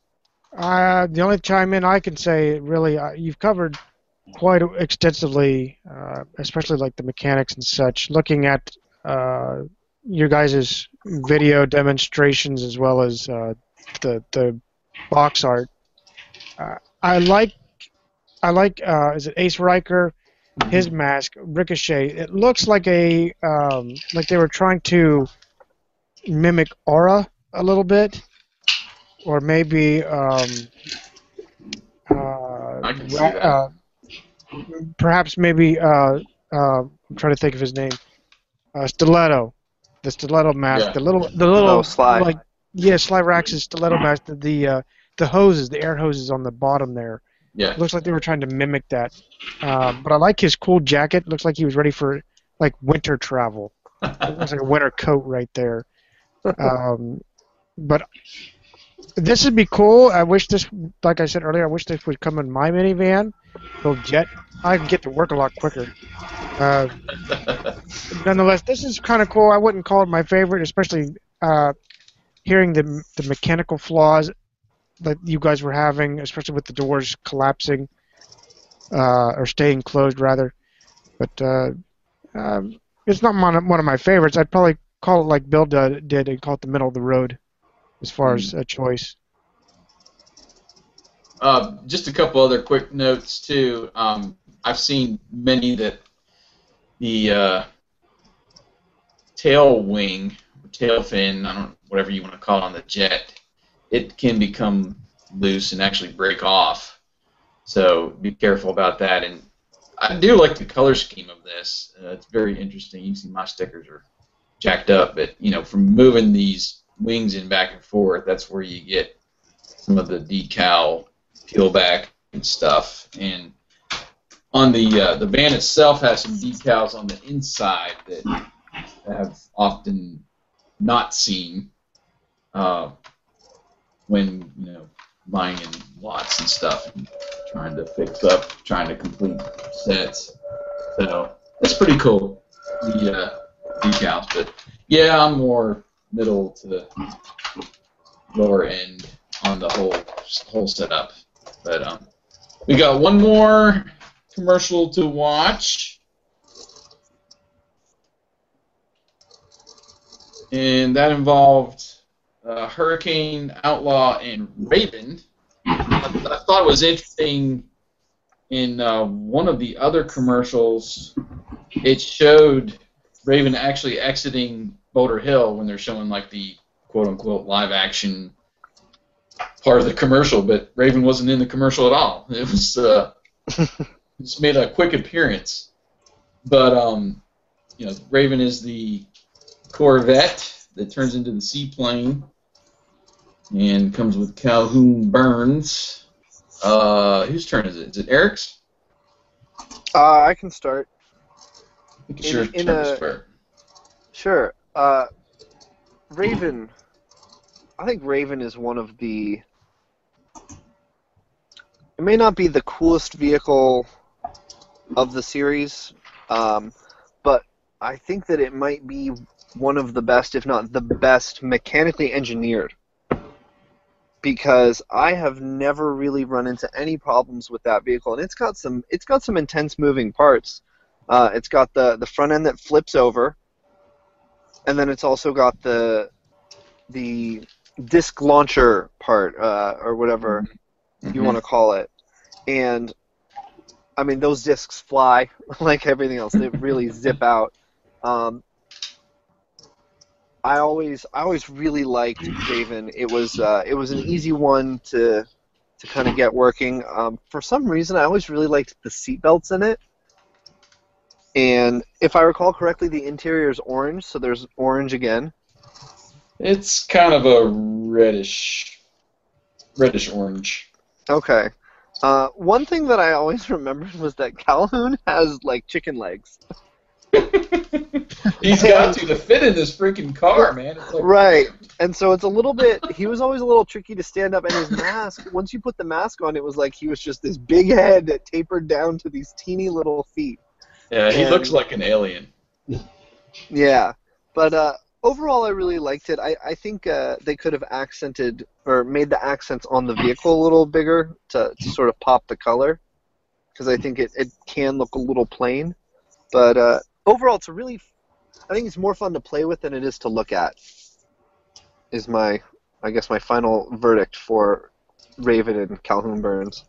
Uh, the only chime in I can say, really, uh, you've covered quite extensively, uh, especially like the mechanics and such. Looking at uh, your guys' video demonstrations as well as uh, the the box art, uh, I like I like uh, is it Ace Riker, his mask Ricochet. It looks like a um, like they were trying to mimic Aura a little bit or maybe um, uh, I can see that. Uh, perhaps maybe uh, uh, I'm trying to think of his name. Uh, stiletto, the stiletto mask, Yeah. the little, the little, Oh, Sly. like yeah, Sly Rax's stiletto mask. The the, uh, the hoses, the air hoses on the bottom there. Yeah. It looks like they were trying to mimic that. Um, but I like his cool jacket. Looks like he was ready for like winter travel. It looks like a winter coat right there. Um, but this would be cool. I wish this, like I said earlier, I wish this would come in my minivan. Go jet. I can get to work a lot quicker. Uh, nonetheless, this is kind of cool. I wouldn't call it my favorite, especially uh, hearing the the mechanical flaws that you guys were having, especially with the doors collapsing uh, or staying closed, rather. But uh, um, it's not one of my favorites. I'd probably call it like Bill did and call it the middle of the road as far as a choice. Uh, just a couple other quick notes too. Um, I've seen many that the uh, tail wing, tail fin, I don't whatever you want to call it on the jet, it can become loose and actually break off. So be careful about that. And I do like the color scheme of this. Uh, it's very interesting. You see my stickers are jacked up, but you know, from moving these wings in back and forth, that's where you get some of the decal peel back and stuff. And on the uh, the van itself has some decals on the inside that I have often not seen uh, when you know buying in lots and stuff and trying to fix up, trying to complete sets. So it's pretty cool the uh, decals, but yeah, I'm more middle to lower end on the whole whole setup. But um, we got one more commercial to watch, and that involved uh, Hurricane, Outlaw, and Raven. I, I thought it was interesting. In uh, one of the other commercials, it showed Raven actually exiting Boulder Hill when they're showing like the quote unquote live action part of the commercial, but Raven wasn't in the commercial at all. It was uh, just made a quick appearance. But um, you know, Raven is the Corvette that turns into the seaplane and comes with Calhoun Burns. Uh, whose turn is it? Is it Eric's? Uh, I can start. In- in a- start. Sure. Uh, Raven. I think Raven is one of the. It may not be the coolest vehicle of the series, um, but I think that it might be one of the best, if not the best, mechanically engineered. Because I have never really run into any problems with that vehicle, and it's got some it's got some intense moving parts. Uh, it's got the the front end that flips over, and then it's also got the the disc launcher part uh, or whatever you Mhm. want to call it. And i mean those discs fly like everything else. They really zip out. Um, i always i always really liked raven it was uh, it was an easy one to to kind of get working. Um, for some reason i always really liked the seatbelts in it and if i recall correctly the interior is orange so there's orange again It's kind of a reddish, reddish orange. Okay. Uh, one thing that I always remembered was that Calhoun has like chicken legs. He's got to to fit in this freaking car, man. Like, Right. And so it's a little bit. He was always a little tricky to stand up, and his mask. Once you put the mask on, it was like he was just this big head that tapered down to these teeny little feet. Yeah, he And- looks like an alien. Yeah. But uh, overall, I really liked it. I, I think uh, they could have accented or made the accents on the vehicle a little bigger to, to sort of pop the color, because I think it, it can look a little plain. But uh, overall, it's a really. I think it's more fun to play with than it is to look at. Is my, I guess, my final verdict for Raven and Calhoun Burns.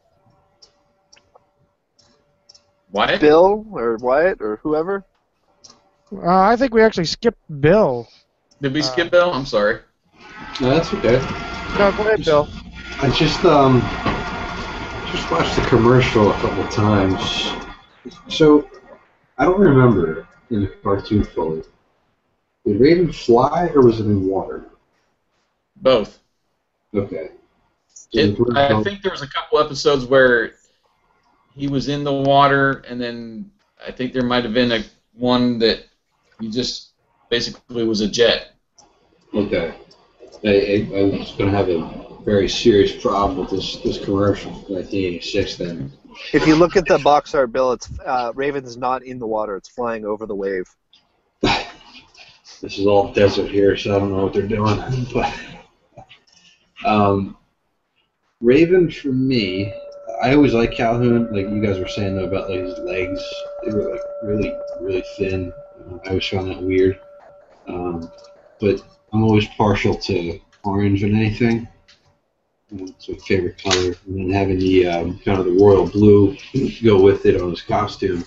Wyatt? Bill or Wyatt or whoever. Uh, I think we actually skipped Bill. Did we Uh, skip Bill? I'm sorry. No, that's okay. No, go ahead, Bill. I just um just watched the commercial a couple times. So I don't remember in the cartoon fully. Did Raven fly or was it in water? Both. Okay. It, I think there was a couple episodes where he was in the water, and then I think there might have been a one that he just basically was a jet. Okay. I, I, I was going to have a very serious problem with this, this commercial from 1986 then. If you look at the box art, Bill, it's uh, Raven's not in the water; it's flying over the wave. This is all desert here, so I don't know what they're doing. But um, Raven for me, I always like Calhoun. Like you guys were saying though about like his legs, they were like really, really thin. I always found that weird. Um, but I'm always partial to orange and anything. It's my favorite color, and then having the um, kind of the royal blue go with it on his costume.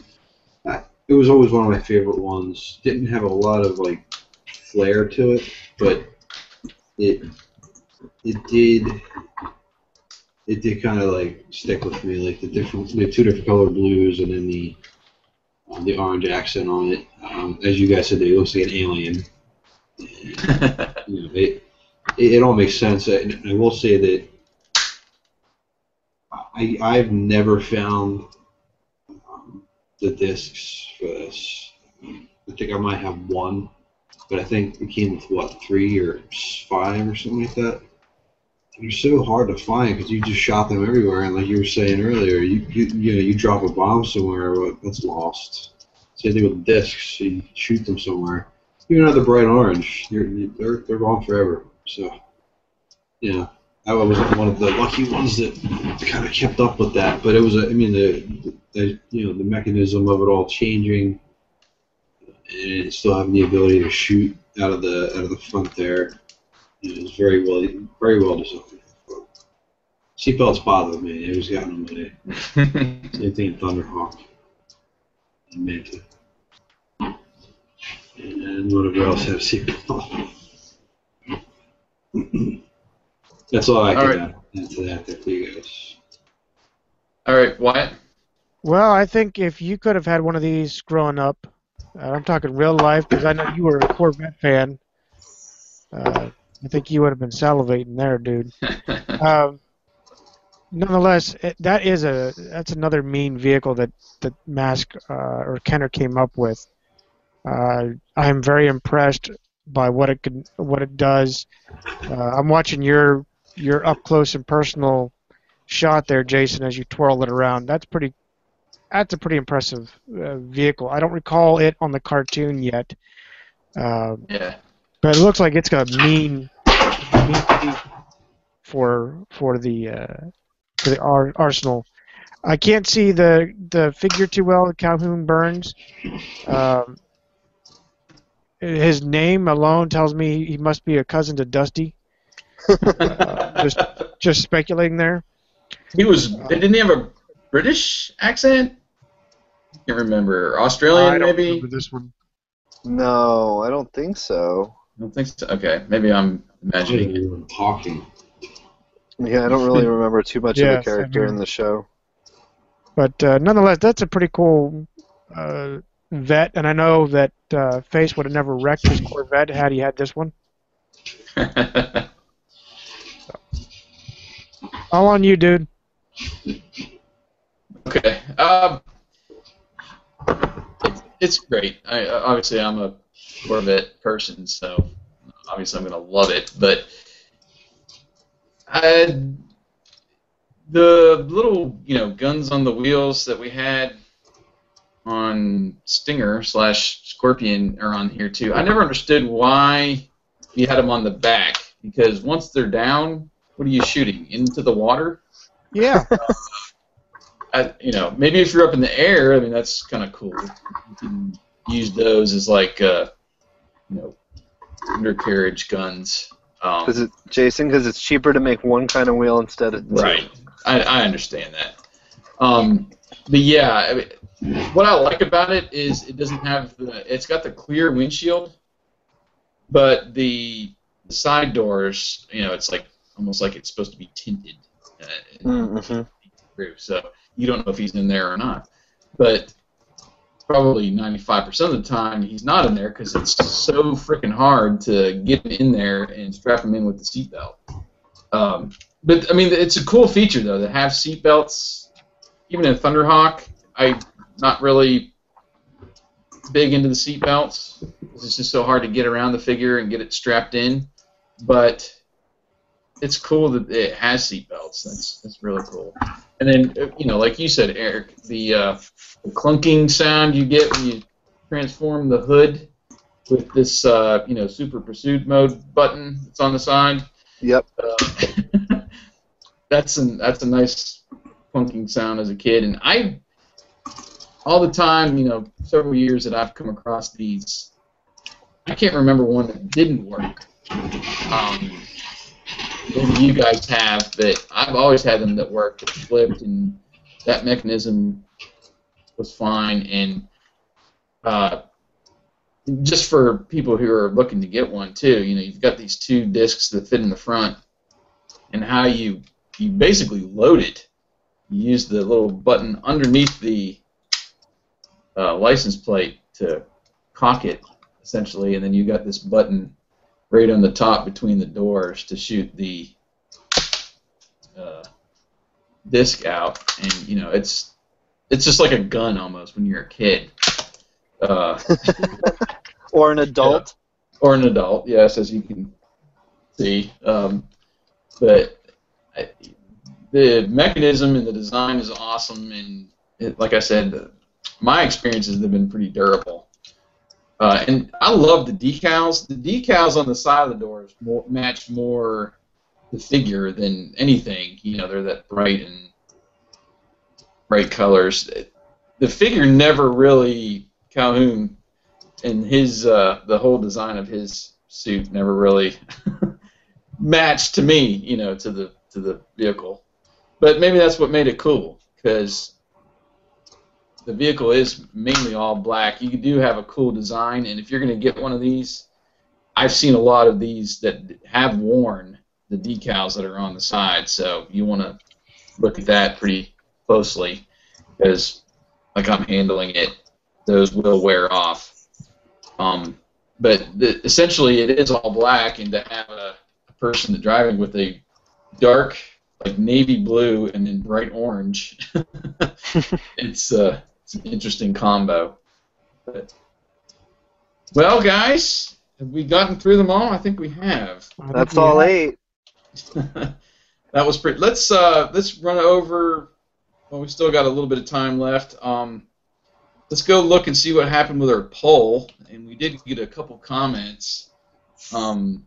Uh, it was always one of my favorite ones. Didn't have a lot of like flair to it, but it it did it did kind of like stick with me, like the different the two different color blues and then the um, the orange accent on it. Um, as you guys said, it looks like an alien. You know, it, it it all makes sense. And I will say that I I've never found um, the discs for this. I think I might have one, but I think it came with what three or five or something like that. They're so hard to find because you just shot them everywhere, and like you were saying earlier, you you, you know you drop a bomb somewhere, well, that's lost. Same thing with discs, you shoot them somewhere. Even they're bright orange, you're, you, they're they're gone forever. So, yeah, I was one of the lucky ones that kind of kept up with that. But it was, a, I mean, the, the you know the mechanism of it all changing, and still having the ability to shoot out of the out of the front there. It was very well very well designed. Seatbelts bothered me. It was getting on my same thing in Thunderhawk and Manta. And whatever else have seatbelt. That's all I All can right. add add to that there for you guys. All right, Wyatt. Well, I think if you could have had one of these growing up, uh, I'm talking real life because I know you were a Corvette fan. Uh, I think you would have been salivating there, dude. Um, nonetheless, it, that is a that's another mean vehicle that that Mask uh, or Kenner came up with. Uh, I am very impressed by what it can what it does. Uh, I'm watching your your up close and personal shot there, Jason, as you twirl it around. That's pretty. That's a pretty impressive uh, vehicle. I don't recall it on the cartoon yet, uh, yeah. But it looks like it's got mean, mean for for the uh, for the ar- arsenal. I can't see the the figure too well. Calhoun Burns. Um, his name alone tells me he must be a cousin to Dusty. Uh, just just speculating there. He was. Didn't he have a British accent? I Can't remember. Australian, I don't maybe. remember this one. No, I don't think so. I don't think so. Okay, maybe I'm imagining it. even talking. Yeah, I don't really remember too much of Yes, the I character in the show. But uh, nonetheless, that's a pretty cool uh, vet, and I know that uh, Face would have never wrecked his Corvette had he had this one. All on you, dude. okay. Um, it's, it's great. I, obviously, I'm a Corvette person, so obviously I'm going to love it. But I, the little, you know, guns on the wheels that we had on Stinger slash Scorpion are on here too. I never understood why you had them on the back because once they're down, what are you shooting into the water? Yeah. I, you know, maybe if you're up in the air, I mean that's kind of cool. You can use those as like, uh, you know, undercarriage guns. Um, Because it, Jason, because it's cheaper to make one kind of wheel instead of two. Right. I, I understand that. Um, but yeah, I mean, what I like about it is it doesn't have the. It's got the clear windshield, but the, the side doors, you know, it's like almost like it's supposed to be tinted. Uh, Mm-hmm. so you don't know if he's in there or not. But probably 95% of the time he's not in there because it's so freaking hard to get him in there and strap him in with the seatbelt. Um, but I mean, it's a cool feature though to have seatbelts. Even in Thunderhawk, I'm not really big into the seatbelts. It's just so hard to get around the figure and get it strapped in. But it's cool that it has seatbelts. That's that's really cool. And then uh, you know, like you said, Eric, the, uh, the clunking sound you get when you transform the hood with this uh, you know super pursuit mode button that's on the side. Yep. Uh, that's an that's a nice clunking sound as a kid, and I all the time, you know, several years that I've come across these, I can't remember one that didn't work. Um, maybe you guys have, but I've always had them that worked, that flipped, and that mechanism was fine. And uh, just for people who are looking to get one too, you know, you've got these two discs that fit in the front, and how you you basically load it. You use the little button underneath the uh, license plate to cock it, essentially, and then you got this button right on the top between the doors to shoot the uh, disc out, and you know it's it's just like a gun almost when you're a kid, uh, Or an adult. or an adult. Yes, as you can see, um, but I, the mechanism and the design is awesome, and it, like I said, the, my experiences have been pretty durable. Uh, and I love the decals. The decals on the side of the doors more, match more the figure than anything. You know, they're that bright and bright colors. The figure never really Calhoun and his uh, the whole design of his suit never really matched to me. You know, to the to the vehicle. But maybe that's what made it cool because the vehicle is mainly all black. You do have a cool design, and if you're going to get one of these, I've seen a lot of these that have worn the decals that are on the side. So you want to look at that pretty closely because, like I'm handling it, those will wear off. Um, but the, essentially, it is all black, and to have a, a person driving with a dark, like navy blue, and then bright orange, it's uh, it's an interesting combo. But, well, guys, have we gotten through them all? I think we have. That's we all eight. that was pretty. Let's uh, let's run over. Well, we still got a little bit of time left. Um, let's go look and see what happened with our poll, and we did get a couple comments. Um,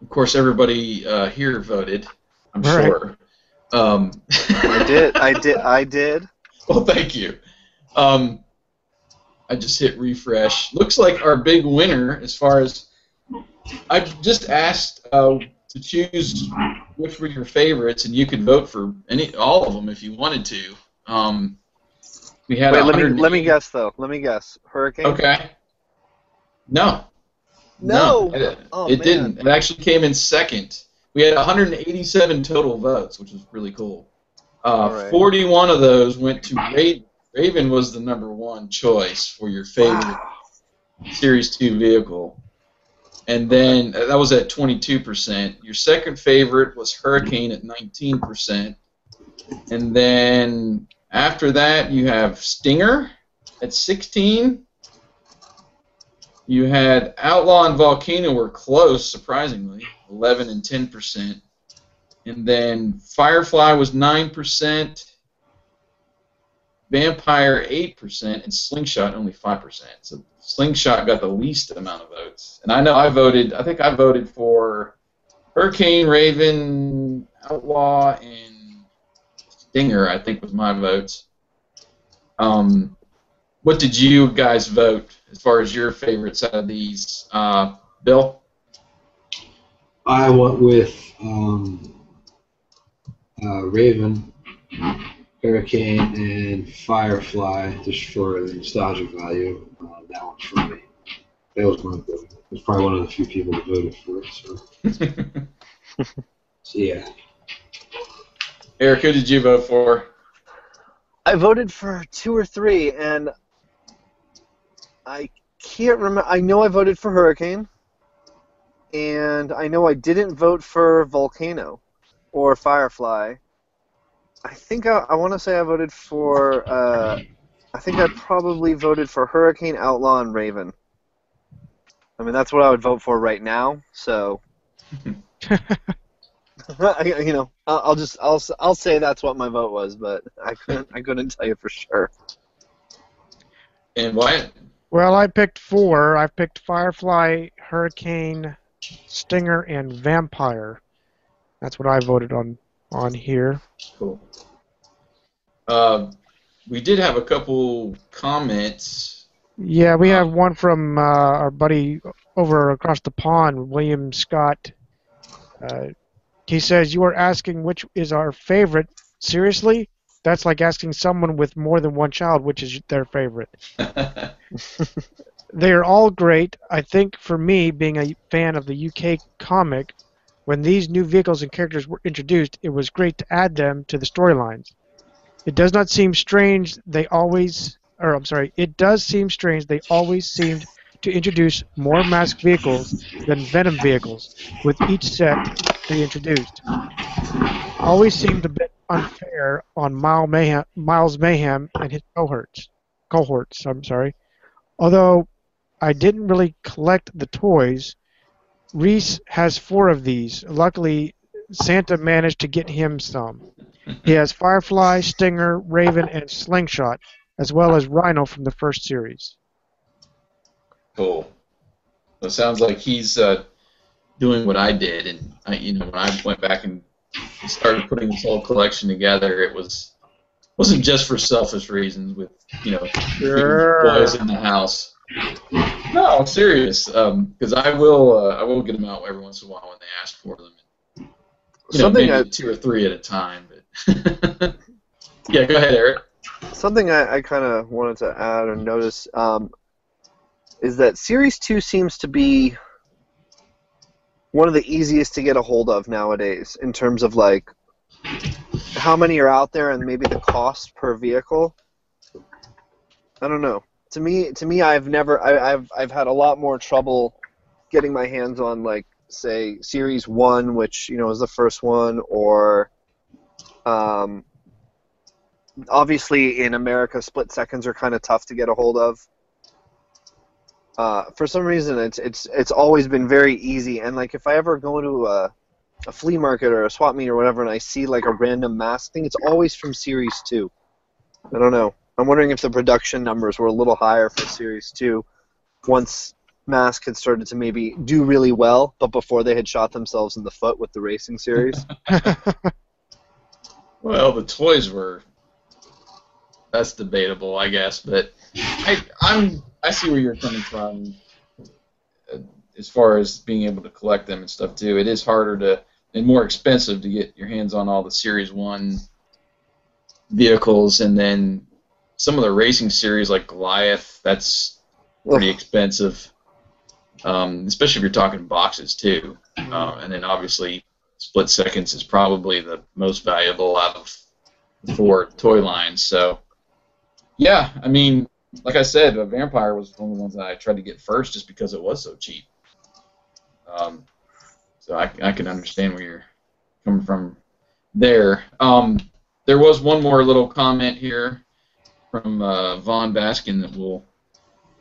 of course, everybody uh, here voted. I'm All right. sure. Um, I did. I did. I did. Well, thank you. Um, I just hit refresh. Looks like our big winner, as far as I just asked uh, to choose which were your favorites, and you could vote for any all of them if you wanted to. Um, we had Wait, let me let me guess though. Let me guess. Hurricane. Okay. No. No. it, Oh, it didn't. It actually came in second. We had 187 total votes, which was really cool. Uh, right. 41 of those went to Raven. Raven was the number one choice for your favorite Wow. Series 2 vehicle. And then uh, that was at 22%. Your second favorite was Hurricane at 19%. And then after that, you have Stinger at 16. You had Outlaw and Volcano were close, surprisingly, 11 and 10%. And then Firefly was 9%. Vampire 8% and Slingshot only 5%. So Slingshot got the least amount of votes. And I know I voted, I think I voted for Hurricane, Raven, Outlaw, and Stinger, I think was my votes. Um, what did you guys vote as far as your favorites out of these? Uh, Bill? I went with um, uh, Raven, Hurricane, and Firefly just for the nostalgic value. Uh, that one for me. That was my vote. I was probably one of the few people that voted for it. So, so yeah. Eric, who did you vote for? I voted for two or three, and I can't remember. I know I voted for Hurricane, and I know I didn't vote for Volcano or Firefly. I think I, I want to say I voted for. Uh, I think I probably voted for Hurricane, Outlaw, and Raven. I mean, that's what I would vote for right now. So, I- you know, I'll, I'll just I'll s- I'll say that's what my vote was, but I couldn't I couldn't tell you for sure. And Wyatt? Well, I picked four. I picked Firefly, Hurricane, Stinger, and Vampire. That's what I voted on on here. Cool. Uh, we did have a couple comments. Yeah, we have one from uh, our buddy over across the pond, William Scott. Uh, he says, You are asking which is our favorite. Seriously? That's like asking someone with more than one child which is their favorite. They are all great. I think for me, being a fan of the UK comic, when these new vehicles and characters were introduced, it was great to add them to the storylines. It does not seem strange they always, or I'm sorry, it does seem strange they always seemed to introduce more masked vehicles than Venom vehicles with each set they introduced. Always seemed a bit unfair on Miles Mayhem, Miles Mayhem and his cohorts. Cohorts, I'm sorry. Although I didn't really collect the toys, Reese has four of these. Luckily, Santa managed to get him some. He has Firefly, Stinger, Raven, and Slingshot, as well as Rhino from the first series. Cool. So it sounds like he's uh, doing what I did, and I, you know, when I went back and started putting this whole collection together, it was wasn't just for selfish reasons with you know Sure. boys in the house. No, I'm serious. Because I will uh, I will get them out every once in a while when they ask for them. You know, Something maybe I two or three at a time. But yeah, go ahead, Eric. something I, I kind of wanted to add or notice um, is that Series 2 seems to be one of the easiest to get a hold of nowadays in terms of like how many are out there and maybe the cost per vehicle. I don't know. To me, to me, I've never, I, I've, I've had a lot more trouble getting my hands on like, say, Series One, which you know is the first one, or um, obviously in America, split seconds are kind of tough to get a hold of. Uh, for some reason, it's it's it's always been very easy. And like, if I ever go to a, a flea market or a swap meet or whatever, and I see like a random mask thing, it's always from Series Two. I don't know. I'm wondering if the production numbers were a little higher for Series Two, once Mask had started to maybe do really well, but before they had shot themselves in the foot with the racing series. Well, the toys were. That's debatable, I guess, but I, I'm I see where you're coming from. uh, As far as being able to collect them and stuff too, it is harder to and more expensive to get your hands on all the Series One vehicles, and then some of the racing series like Goliath. That's pretty expensive, um, especially if you're talking boxes too. Uh, and then obviously split seconds is probably the most valuable out of the four toy lines. So, yeah, I mean, like I said, a Vampire was one of the ones that I tried to get first just because it was so cheap. Um, so I, I can understand where you're coming from there. Um, there was one more little comment here from uh, Baskin that will.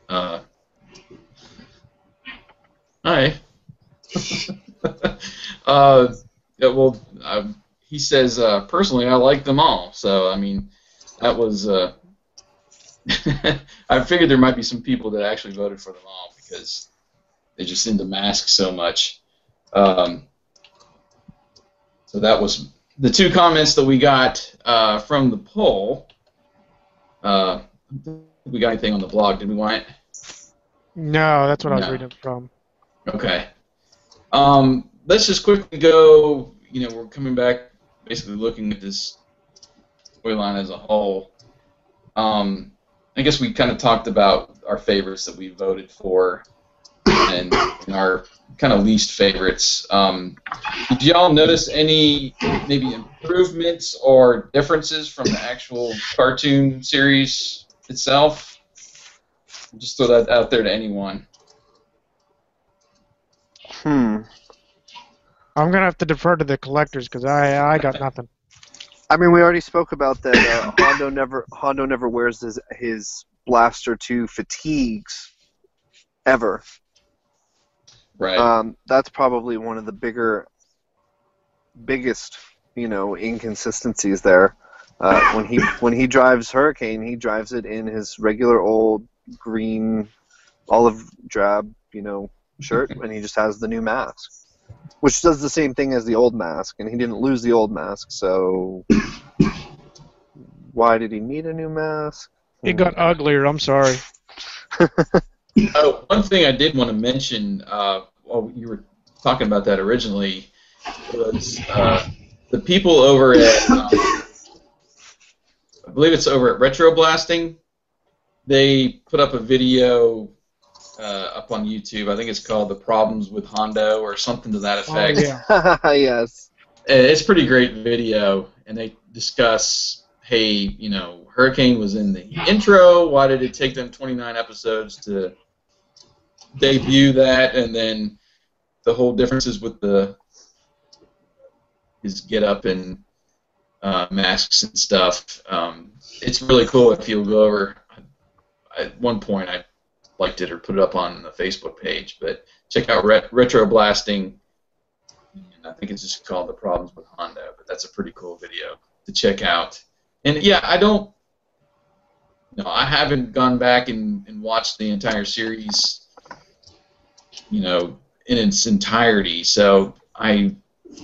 Uh, hi. uh, well, uh, he says uh, personally, I like them all. So I mean, that was. Uh, I figured there might be some people that actually voted for them all because they just seem to mask so much. Um, so that was the two comments that we got uh, from the poll. Uh, we got anything on the blog? Did we want it? No, that's what I was reading from. Okay. Um, let's just quickly go. You know, we're coming back, basically looking at this storyline as a whole. Um, I guess we kind of talked about our favorites that we voted for, and, and our kind of least favorites. Um, did y'all notice any maybe improvements or differences from the actual cartoon series itself? Just throw that out there to anyone. Hmm. I'm gonna have to defer to the collectors because I I got nothing. I mean, we already spoke about that. Uh, Hondo never Hondo never wears his his blaster two fatigues ever. Right. Um, that's probably one of the bigger, biggest, you know, inconsistencies there. Uh, when he when he drives Hurricane, he drives it in his regular old green, olive drab, you know, shirt, and he just has the new mask, which does the same thing as the old mask, and he didn't lose the old mask, so why did he need a new mask? It got uglier. I'm sorry. Oh, one thing I did want to mention, uh, while you were talking about that originally, was uh, the people over at, um, I believe it's over at Retro Blasting. They put up a video uh, up on YouTube. I think it's called "The Problems with Hondo" or something to that effect. Oh, effect. yeah. yes. Uh, It's a pretty great video, and they discuss, hey, you know, Hurricane was in the intro. Why did it take them 29 episodes to debut that? And then the whole differences with the his get up and uh, masks and stuff. Um, it's really cool if you'll go over. At one point, I liked it or put it up on the Facebook page, but check out Ret- Retro Blasting I think it's just called the problems with Hondo. But that's a pretty cool video to check out. And yeah, I don't. No, I haven't gone back and, and watched the entire series. You know, in its entirety. So I,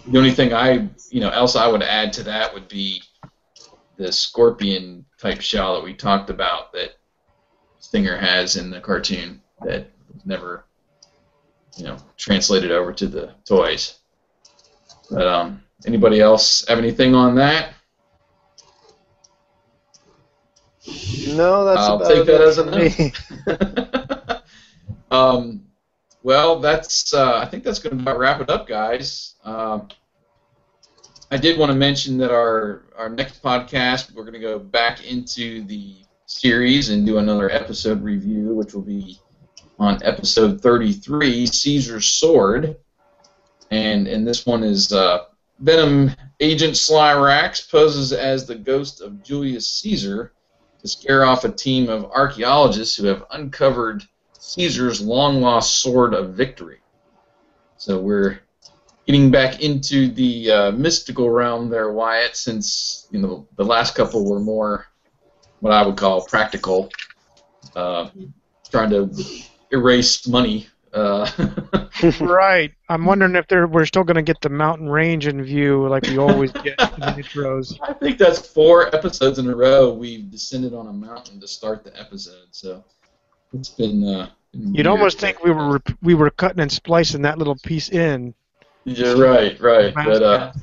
the only thing I, you know, else I would add to that would be the scorpion type shell that we talked about that Stinger has in the cartoon that was never, you know, translated over to the toys. But um, anybody else have anything on that? No, that's I'll about take it that as a no. um, well, that's uh, I think that's going to about wrap it up, guys. Um, I did want to mention that our our next podcast we're going to go back into the series and do another episode review, which will be on episode 33, Caesar's Sword, and and this one is uh, Venom agent Slyrax poses as the ghost of Julius Caesar to scare off a team of archaeologists who have uncovered Caesar's long lost sword of victory. So we're getting back into the uh, mystical realm there, Wyatt, since you know the last couple were more what I would call practical, uh, trying to erase money. Uh, Right. I'm wondering if they're, we're still going to get the mountain range in view like we always get in the intros. I think that's four episodes in a row we've descended on a mountain to start the episode. So it's been. Uh, been You'd almost think we were we were cutting and splicing that little piece in. Yeah, right, right. But uh,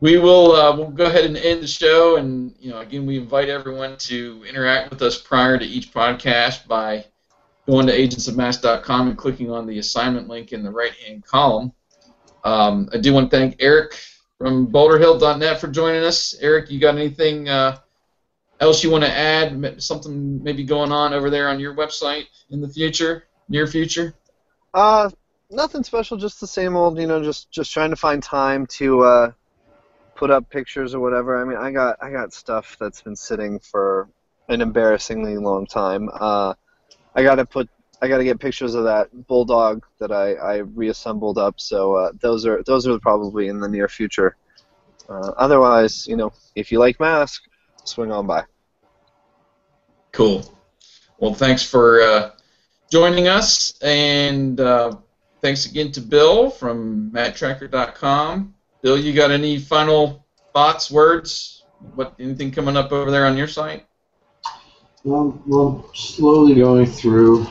we will uh, we'll go ahead and end the show, and you know, again, we invite everyone to interact with us prior to each podcast by going to agentsofmask.com and clicking on the assignment link in the right-hand column. Um, I do want to thank Eric from BoulderHill.net for joining us. Eric, you got anything uh, else you want to add? Something maybe going on over there on your website in the future, near future? Uh, nothing special, just the same old. You know, just just trying to find time to uh, put up pictures or whatever. I mean, I got I got stuff that's been sitting for an embarrassingly long time. Uh, I got to put I got to get pictures of that bulldog that I, I reassembled up. So uh, those are those are probably in the near future. Uh, otherwise, you know, if you like Mask, swing on by. Cool. Well, thanks for uh, joining us, and uh, thanks again to Bill from MattTrakker.com. Bill, you got any final thoughts, words? What anything coming up over there on your site? Well, well, slowly going through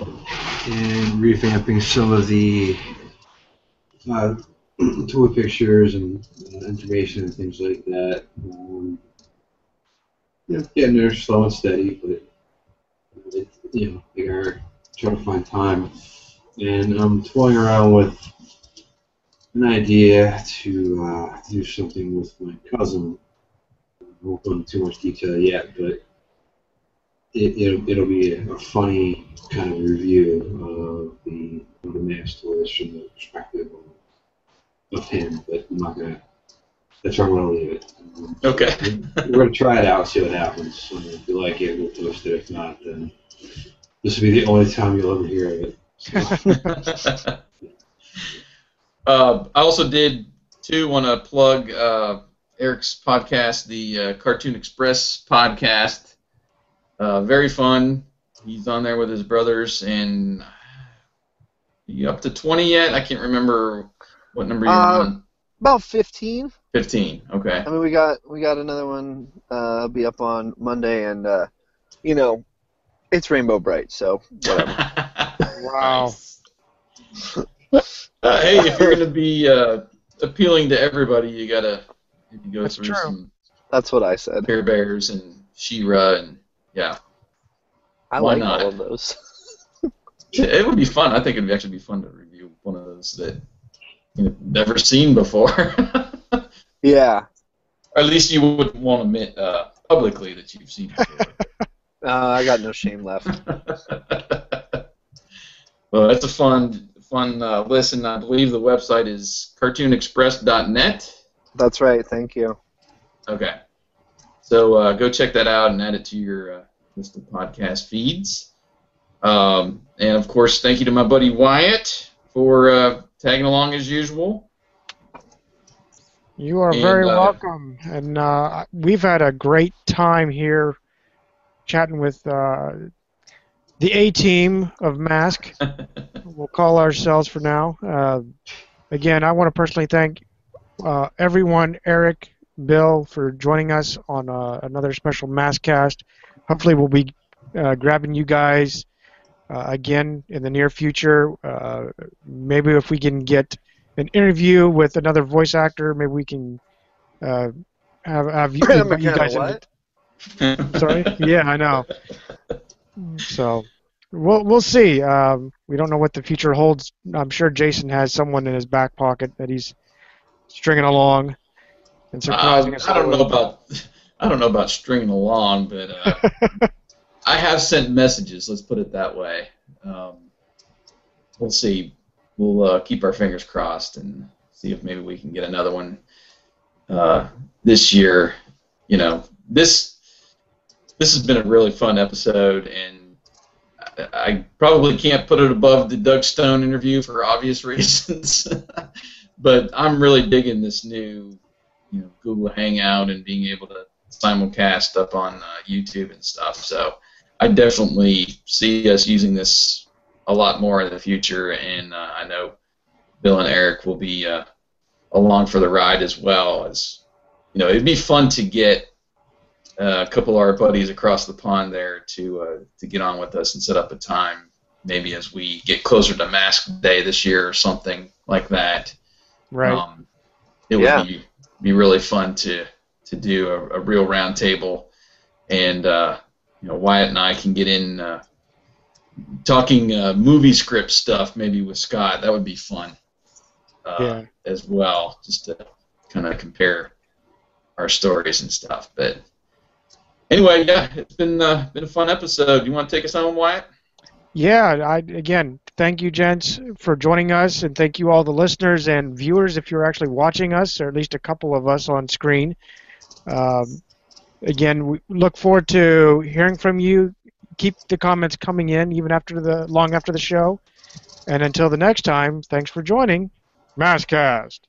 and revamping some of the uh, tour pictures and uh, information and things like that. Um, know, getting there slow and steady, but it, you know, they are trying to find time. And I'm toying around with an idea to uh, do something with my cousin. I won't go into too much detail yet, but it, it'll, it'll be a, a funny kind of review of the of the mass tours from the perspective of, of him, but I'm not gonna. That's where I'm gonna leave it. Okay. We're gonna try it out, see what happens. If you like it, we'll post it. If not, then this will be the only time you'll ever hear of it. So, uh, I also did too want to plug uh, Eric's podcast, the uh, Cartoon Express podcast. Uh, very fun. He's on there with his brothers, and you up to twenty yet? I can't remember what number you're Uh, on. About 15. Fifteen. Okay. I mean, we got we got another one uh, be up on Monday, and uh, you know, it's Rainbow Brite, so whatever. Wow. Uh, hey, if you're gonna be uh, appealing to everybody, you gotta maybe go That's through true. some That's what I said. Care Bears and She-Ra and yeah. I Why like not? all of those. It would be fun. I think it'd actually be fun to review one of those that you've never seen before. or yeah. at least you wouldn't want to admit uh, publicly that you've seen before. Uh, I got no shame left. well, that's a fun, fun uh, listen. I believe the website is cartoonexpress.net. That's right. Thank you. Okay. So uh, go check that out and add it to your uh, list of podcast feeds. Um, and of course, thank you to my buddy Wyatt for uh, tagging along as usual. You are And, very uh, welcome. And uh, we've had a great time here chatting with uh, the A team of Mask. we'll call ourselves for now. Uh, again, I want to personally thank uh, everyone, Eric, Bill, for joining us on uh, another special Maskcast. Hopefully, we'll be uh, grabbing you guys uh, again in the near future. Uh, maybe if we can get an interview with another voice actor, maybe we can uh, have have you, Brendan you McKane, guys. in- what? Sorry. Yeah, I know. So we'll we'll see. Um, we don't know what the future holds. I'm sure Jason has someone in his back pocket that he's stringing along and surprising Um, us. I don't know about I don't know about stringing along, but uh, I have sent messages. Let's put it that way. Um, we'll see. We'll uh, keep our fingers crossed and see if maybe we can get another one uh, this year. You know, this this has been a really fun episode, and I, probably can't put it above the Doug Stone interview for obvious reasons. but I'm really digging this new you know Google Hangout and being able to simulcast up on uh, YouTube and stuff. So I definitely see us using this a lot more in the future, and uh, I know Bill and Eric will be uh, along for the ride as well. As you know, it'd be fun to get uh, a couple of our buddies across the pond there to uh, to get on with us and set up a time, maybe as we get closer to Mask Day this year or something like that. Right. Um, it would be be really fun to to do a, a real round table, and uh, you know Wyatt and I can get in uh, talking uh, movie script stuff maybe with Scott. That would be fun uh, Yeah. as well, just to kind of compare our stories and stuff. But anyway, yeah, it's been uh, been a fun episode. You want to take us home, Wyatt? Yeah, I again thank you, gents, for joining us, and thank you all the listeners and viewers if you're actually watching us, or at least a couple of us on screen. Um, again, we look forward to hearing from you. Keep the comments coming in even after the long after the show. And until the next time, thanks for joining Maskcast.